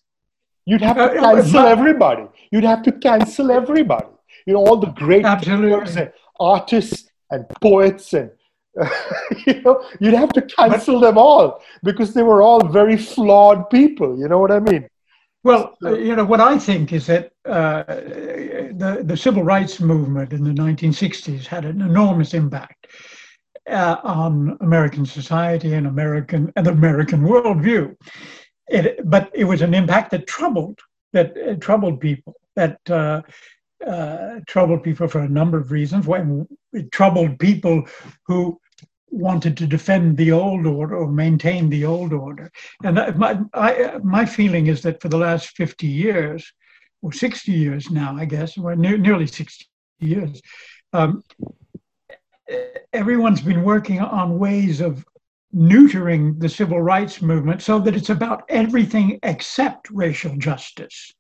You'd have to uh, cancel uh, everybody. You'd have to cancel everybody. You know all the great and artists and poets and uh, you know you'd have to cancel but, them all because they were all very flawed people. You know what i mean? Well, you know, what I think is that uh, the, the civil rights movement in the 1960s had an enormous impact uh, on American society and American and American worldview. It, but it was an impact that troubled that uh, troubled people that uh, uh, troubled people for a number of reasons. When it troubled people who wanted to defend the old order or maintain the old order. And my, I, my feeling is that for the last 50 years, or 60 years now, I guess, or ne- nearly 60 years, um, everyone's been working on ways of neutering the civil rights movement so that it's about everything except racial justice.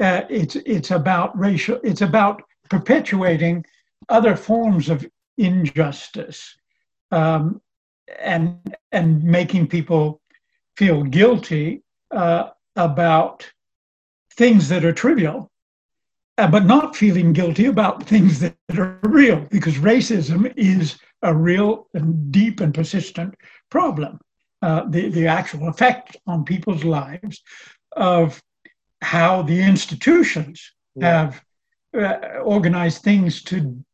Uh, it's, it's about racial, it's about perpetuating other forms of injustice um, and and making people feel guilty uh, about things that are trivial, but not feeling guilty about things that are real, because racism is a real and deep and persistent problem. Uh, the, the actual effect on people's lives of how the institutions yeah. have uh, organized things to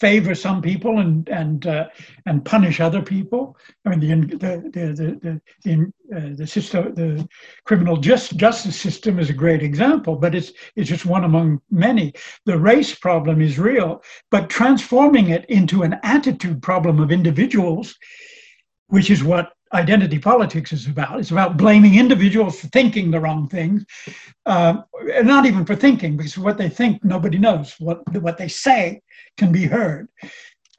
favor some people and and uh, and punish other people. I mean, the the the the the, uh, the system, the criminal just, justice system is a great example, but it's it's just one among many. The race problem is real, but transforming it into an attitude problem of individuals, which is what identity politics is about. It's about blaming individuals for thinking the wrong things, uh, not even for thinking, because what they think nobody knows. What what they say can be heard.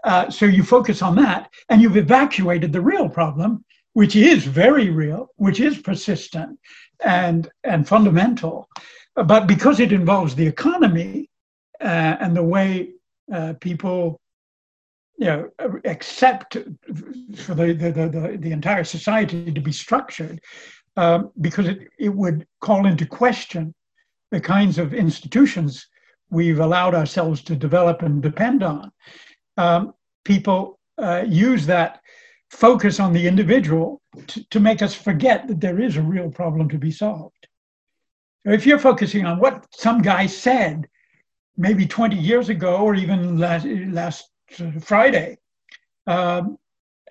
Uh, so you focus on that, and you've evacuated the real problem, which is very real, which is persistent and and fundamental. But because it involves the economy uh, and the way uh, people you know, accept for the, the, the, the, entire society to be structured um, because it, it would call into question the kinds of institutions we've allowed ourselves to develop and depend on. Um, people uh, use that focus on the individual to, to make us forget that there is a real problem to be solved. If you're focusing on what some guy said maybe 20 years ago or even last, last Friday, um,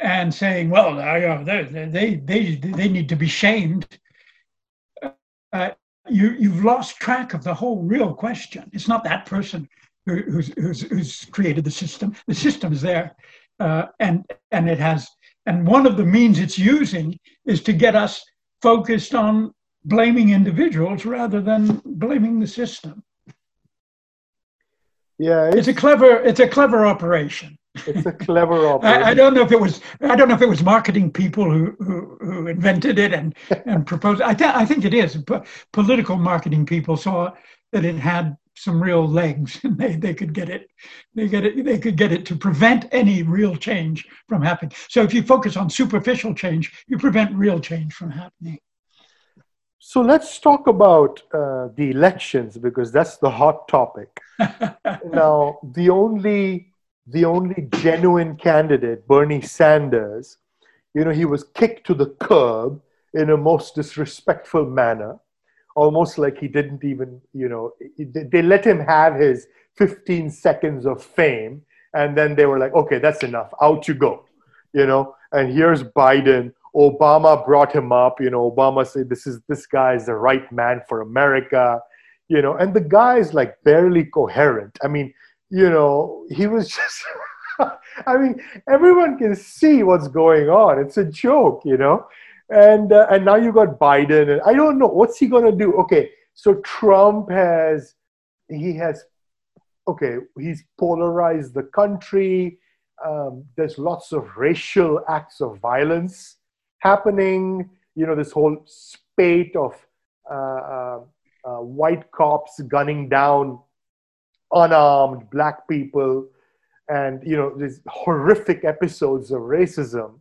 and saying, "Well, uh, they, they they they need to be shamed." Uh, you you've lost track of the whole real question. It's not that person who, who's, who's, who's created the system. The system is there, uh, and and it has. And one of the means it's using is to get us focused on blaming individuals rather than blaming the system. Yeah, it's, it's, a clever it's a clever operation. It's a clever operation. I, I, don't know if it was I don't know if it was marketing people who who, who invented it and and proposed. I th- I think it is. But political marketing people saw that it had some real legs and they, they could get it they get it they could get it to prevent any real change from happening so if you focus on superficial change you prevent real change from happening so let's talk about uh, the elections because that's the hot topic. now, the only the only genuine candidate, Bernie Sanders, you know, he was kicked to the curb in a most disrespectful manner, almost like he didn't even, you know, they let him have his 15 seconds of fame. And then they were like, okay, that's enough. Out you go, you know. And here's Biden. Obama brought him up. You know, Obama said, this is this guy is the right man for America, you know. And the guy is like barely coherent. I mean, you know, he was just. I mean, everyone can see what's going on. It's a joke, you know. And uh, and now you got Biden, and I don't know what's he gonna do. Okay, so Trump has he has okay, he's polarized the country. Um, there's lots of racial acts of violence happening. You know, this whole spate of uh, uh, uh white cops gunning down unarmed black people and you know these horrific episodes of racism.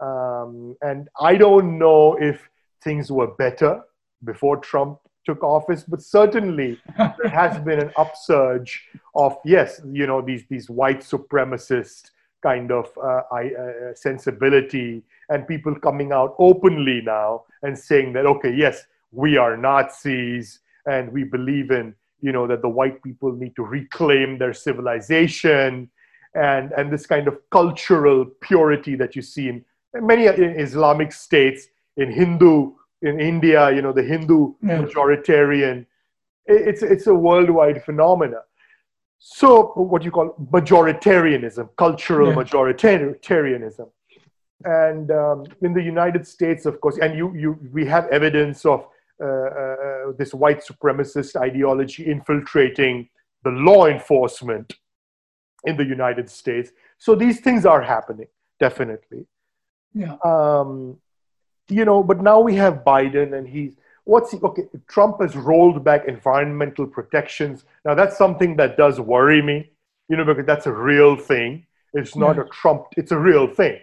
Um, and i don't know if things were better before trump took office but certainly there has been an upsurge of yes you know these these white supremacist kind of uh, uh, sensibility and people coming out openly now and saying that okay yes we are nazis and we believe in you know that the white people need to reclaim their civilization and and this kind of cultural purity that you see in many islamic states in hindu in india you know the hindu yeah. majoritarian it's it's a worldwide phenomenon so what you call majoritarianism cultural yeah. majoritarianism and um, in the united states of course and you you we have evidence of Uh, uh, uh, this white supremacist ideology infiltrating the law enforcement in the United States. So these things are happening, definitely. Yeah. Um, you know, but now we have Biden and he's what's he, okay trump has rolled back environmental protections now that's something that does worry me you know because that's a real thing it's not a trump it's a real thing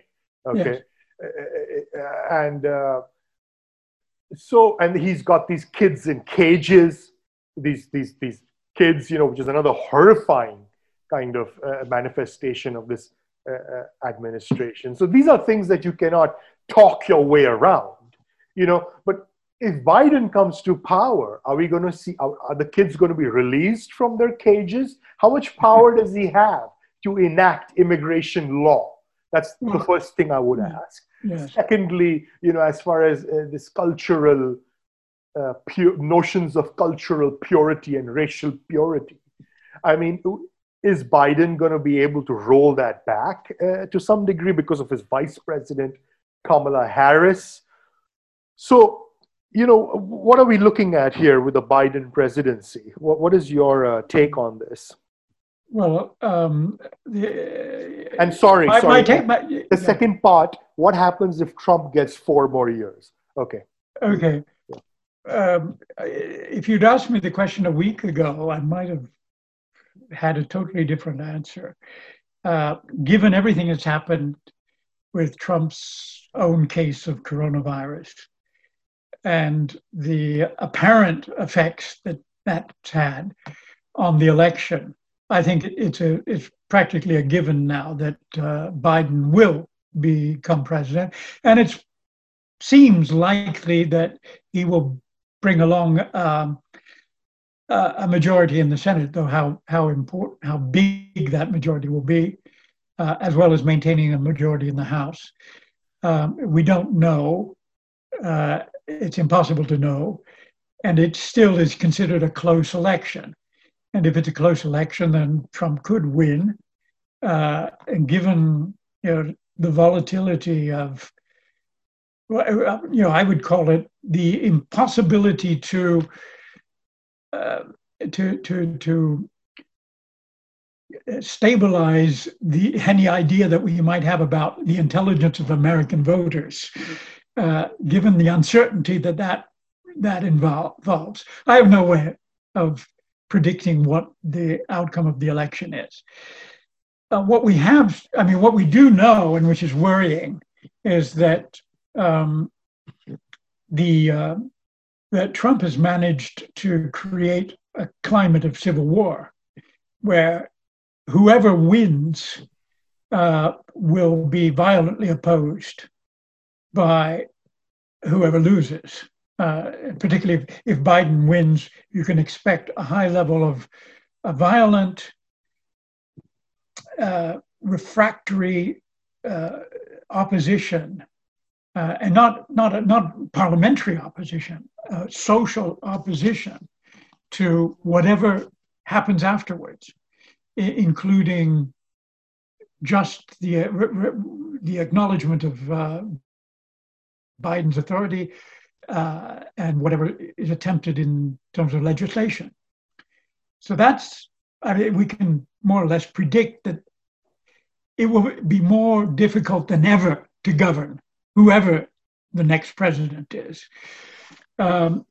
okay yes. and uh, so and he's got these kids in cages these these these kids you know which is another horrifying kind of uh, manifestation of this uh, uh, administration. So these are things that you cannot talk your way around you know. But if biden comes to power are we going to see are, are the kids going to be released from their cages? How much power does he have to enact immigration law? That's the first thing i would ask Secondly, you know, as far as uh, this cultural uh, pure, notions of cultural purity and racial purity, I mean, is Biden going to be able to roll that back uh, to some degree because of his vice president, Kamala Harris? So, you know, what are we looking at here with the Biden presidency? What, what is your uh, take on this? Well, um, the, and sorry, my, sorry. My take, my, the yeah. second part: what happens if Trump gets four more years? Okay. Okay. Um, if you'd asked me the question a week ago, I might have had a totally different answer. Uh, given everything that's happened with Trump's own case of coronavirus and the apparent effects that that's had on the election, I think it's a it's practically a given now that uh, Biden will become president, and it seems likely that he will bring along um, uh, a majority in the Senate. Though how how important how big that majority will be, uh, as well as maintaining a majority in the House, um, we don't know. Uh, it's impossible to know, and it still is considered a close election. And if it's a close election, then Trump could win. Uh, and given you know, the volatility of, uh, you know, I would call it the impossibility to uh, to to to stabilize the any idea that we might have about the intelligence of American voters, uh, given the uncertainty that that that involves. I have no way of predicting what the outcome of the election is. Uh, what we have, I mean, what we do know, and which is worrying, is that um, the uh, that Trump has managed to create a climate of civil war, where whoever wins uh, will be violently opposed by whoever loses. Uh, particularly if, if, Biden wins, you can expect a high level of a violent, uh, refractory uh, opposition, uh, and not not not parliamentary opposition, uh, social opposition to whatever happens afterwards, I- including just the uh, the acknowledgement of Biden's authority uh, and whatever is attempted in terms of legislation. So that's I mean, we can more or less predict that it will be more difficult than ever to govern whoever the next president is. Um,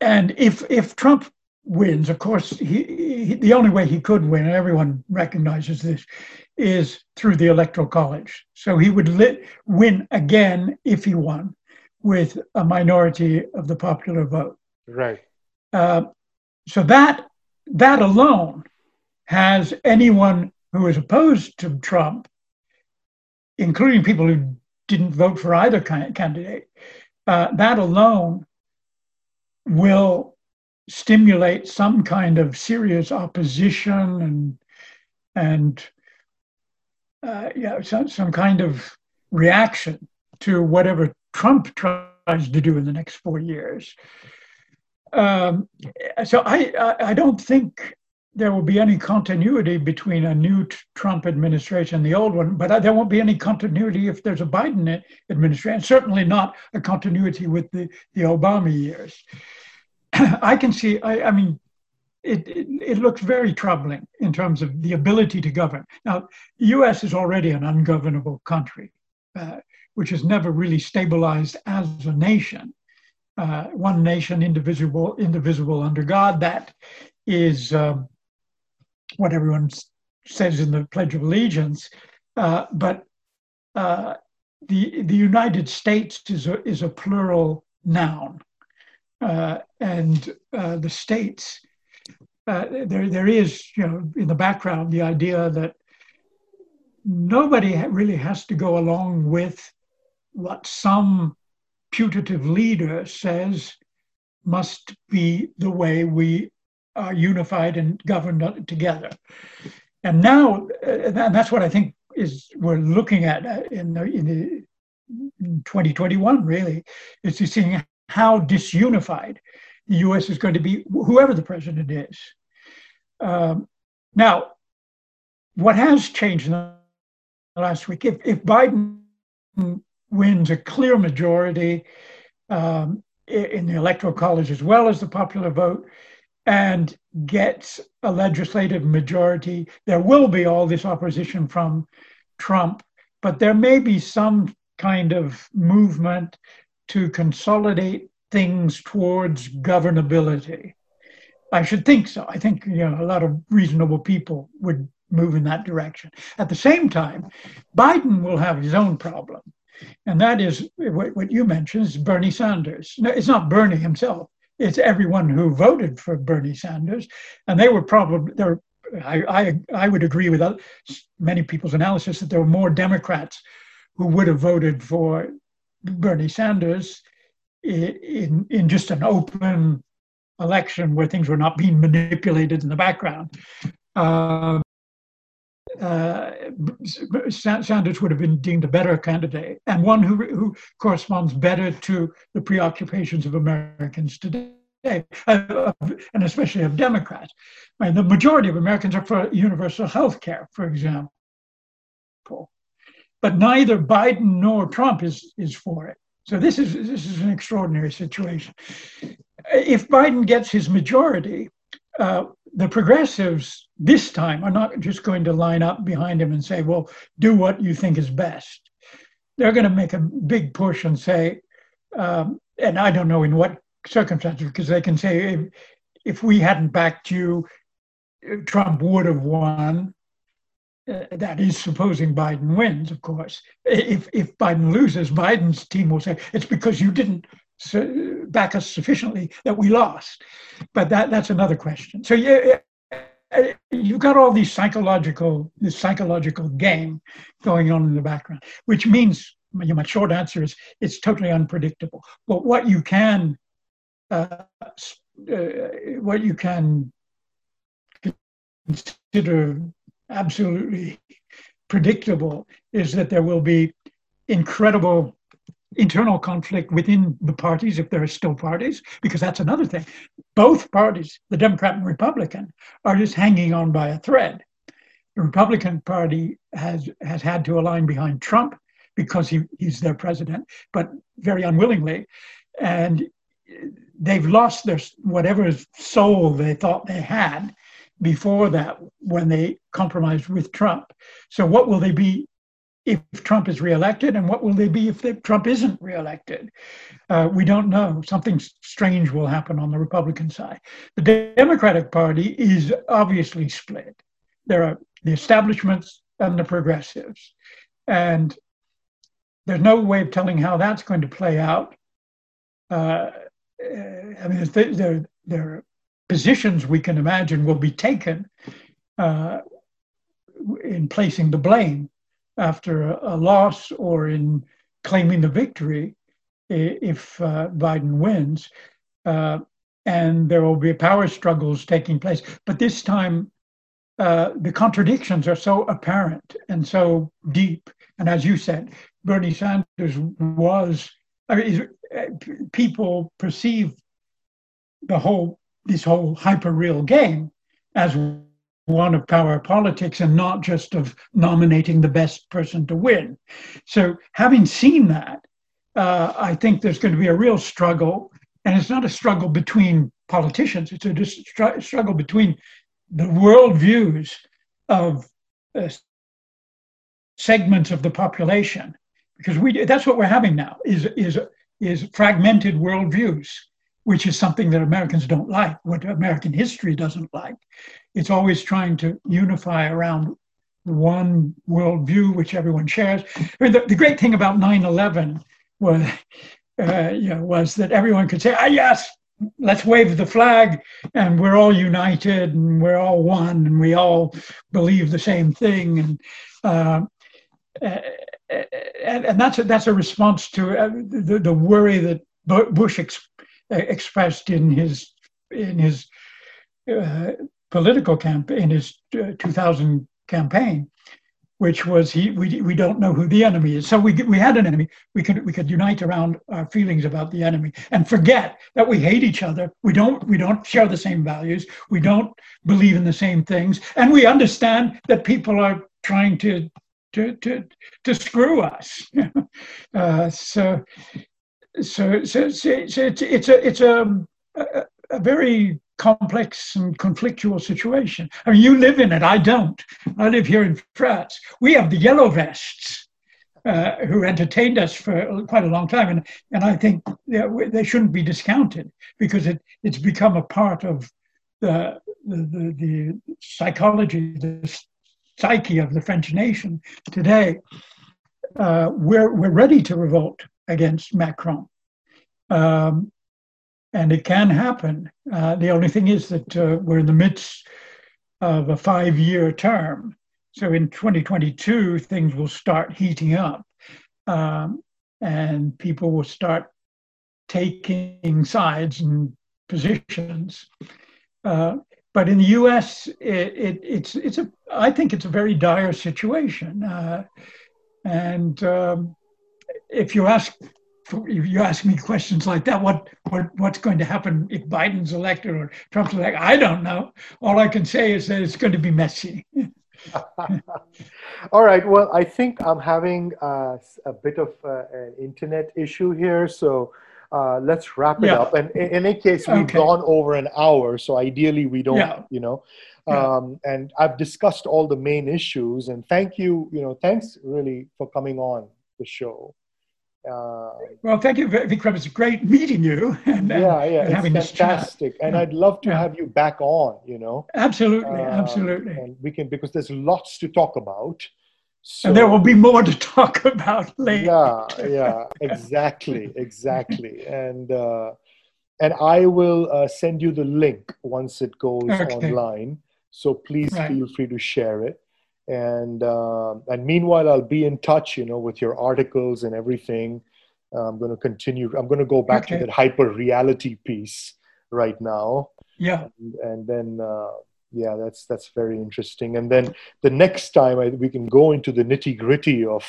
and if if Trump wins, of course, he, he, the only way he could win, and everyone recognizes this, is through the electoral college. So he would win again if he won with a minority of the popular vote. Right. Uh, so that that alone has anyone who is opposed to Trump, including people who didn't vote for either candidate, uh, that alone will stimulate some kind of serious opposition and and uh, yeah, some, some kind of reaction to whatever Trump tries to do in the next four years. Um, so I, I, I don't think there will be any continuity between a new Trump administration and the old one, but there won't be any continuity if there's a Biden administration. Certainly not a continuity with the, the Obama years. I can see. I, I mean, it, it, it, looks very troubling in terms of the ability to govern. Now, the US is already an ungovernable country, uh, which has never really stabilized as a nation. Uh, one nation, indivisible, indivisible under God. That is um, what everyone says in the Pledge of Allegiance. Uh, but uh, the the United States is a is a plural noun, uh, and uh, the states uh, there, there is, you know, in the background, the idea that nobody really has to go along with what some putative leader says must be the way we are unified and governed together. And now, uh, and that's what I think is we're looking at uh, in, the, in, the, in 2021. Really, is to seeing how disunified the U.S. is going to be, whoever the president is. Um, now, what has changed in the last week? If, if Biden wins a clear majority um, in the electoral college as well as the popular vote and gets a legislative majority, there will be all this opposition from Trump, but there may be some kind of movement to consolidate things towards governability. I should think so. I think you know a lot of reasonable people would move in that direction. At the same time, Biden will have his own problem, and that is what you mentioned is Bernie Sanders. No, it's not Bernie himself; it's everyone who voted for Bernie Sanders, and they were probably there. I, I I would agree with many people's analysis that there were more Democrats who would have voted for Bernie Sanders in, in just an open election where things were not being manipulated in the background. Uh, uh, Sanders would have been deemed a better candidate and one who, who corresponds better to the preoccupations of Americans today. And especially of Democrats. The majority of Americans are for universal health care, for example. But neither Biden nor Trump is, is for it. So this is this is an extraordinary situation. If Biden gets his majority, uh, the progressives this time are not just going to line up behind him and say, "Well, do what you think is best." They're going to make a big push and say, um, and I don't know in what circumstances, because they can say, if, if we hadn't backed you, Trump would have won. Uh, that is supposing Biden wins, of course. If, if Biden loses, Biden's team will say it's because you didn't back us sufficiently that we lost. But that, that's another question. So yeah, you've got all these psychological this psychological game going on in the background, which means my short answer is it's totally unpredictable. But what you can uh, uh, what you can consider absolutely predictable is that there will be incredible internal conflict within the parties if there are still parties because that's another thing. Both parties the democrat and republican are just hanging on by a thread. The republican party has has had to align behind trump because he, he's their president but very unwillingly. And they've lost their whatever soul they thought they had before that when they compromised with Trump. So what will they be if Trump is reelected, and what will they be if Trump isn't reelected? Uh, we don't know. Something strange will happen on the Republican side. The Democratic Party is obviously split. There are the establishments and the progressives, and there's no way of telling how that's going to play out. Uh, I mean, there, there are positions we can imagine will be taken uh, in placing the blame after a, loss or in claiming the victory if uh, Biden wins. Uh, and there will be power struggles taking place. But this time, uh, the contradictions are so apparent and so deep. And as you said, Bernie Sanders was, I mean, people perceive the whole this whole hyper real game as one of power politics and not just of nominating the best person to win. So, having seen that, uh, I think there's going to be a real struggle, and it's not a struggle between politicians; it's a struggle between the worldviews of uh, segments of the population, because we that's what we're having now is is is fragmented worldviews, which is something that Americans don't like, what American history doesn't like. It's always trying to unify around one worldview which everyone shares. I mean, the, the, great thing about 9-11 was, uh, you know, was that everyone could say, ah, yes, let's wave the flag and we're all united and we're all one and we all believe the same thing. And uh, and, and that's a, that's a response to uh, the, the worry that Bush ex, expressed in his in his uh, political campaign, in his uh, 2000 campaign, which was he we, we don't know who the enemy is. So we we had an enemy. We could we could unite around our feelings about the enemy and forget that we hate each other. We don't we don't share the same values. We don't believe in the same things, and we understand that people are trying to to to to screw us. uh, so, so, so, so, so, it's it's a it's a, a, a very complex and conflictual situation. I mean, you live in it. I don't. I live here in France. We have the yellow vests. Uh, who entertained us for quite a long time, and and I think they they shouldn't be discounted because it it's become a part of the the, the, the psychology, the psyche of the French nation today, uh, we're, we're ready to revolt against Macron. Um, and it can happen. Uh, the only thing is that uh, we're in the midst of a five year term. So in 2022, things will start heating up um, and people will start taking sides and positions. Uh, but in the U.S., it, it, it's it's a I think it's a very dire situation, uh, and um, if you ask if you ask me questions like that, what what what's going to happen if Biden's elected or Trump's elected? I don't know. All I can say is that it's going to be messy. All right. Well, I think I'm having uh, a bit of uh, an internet issue here, so uh, let's wrap it yeah. up. And in, any case, we've okay. gone over an hour, so ideally we don't, yeah. you know. Yeah. Um, and I've discussed all the main issues. And thank you, you know, thanks really for coming on the show. Uh, well, thank you, Vikram. It's great meeting you. And, yeah, yeah, and having it's fantastic. And I'd love to have you back on. You know, absolutely, uh, absolutely. And we can because there's lots to talk about. So, and there will be more to talk about later. Yeah, yeah, exactly, exactly. and uh, and I will uh, send you the link once it goes okay. online. So please Right. feel free to share it. And uh, and meanwhile, I'll be in touch, you know, with your articles and everything. I'm going to continue. I'm going to go back Okay. to that hyper reality piece right now Yeah. and, and then uh, yeah that's that's very interesting and then the next time I, we can go into the nitty gritty of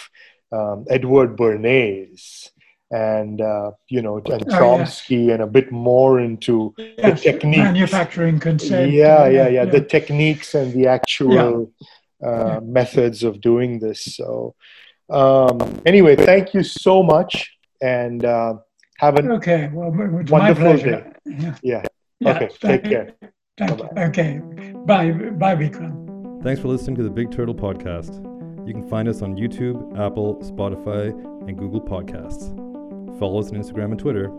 um, edward bernays and uh, you know and Oh, yeah. chomsky and a bit more into Yes. techniques. Manufacturing consent. yeah, uh, yeah yeah the techniques and the actual Yeah. Uh, methods of doing this so um, anyway thank you so much and uh, have an Okay. Well, it's my Wonderful pleasure. Yeah. yeah Yeah, okay thank take care Thank you. Bye-bye. Okay. Bye. Bye, Vikram. Thanks for listening to the Big Turtle Podcast. You can find us on YouTube, Apple, Spotify, and Google Podcasts. Follow us on Instagram and Twitter.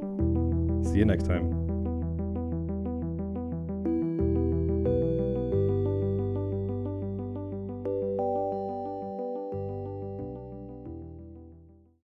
See you next time.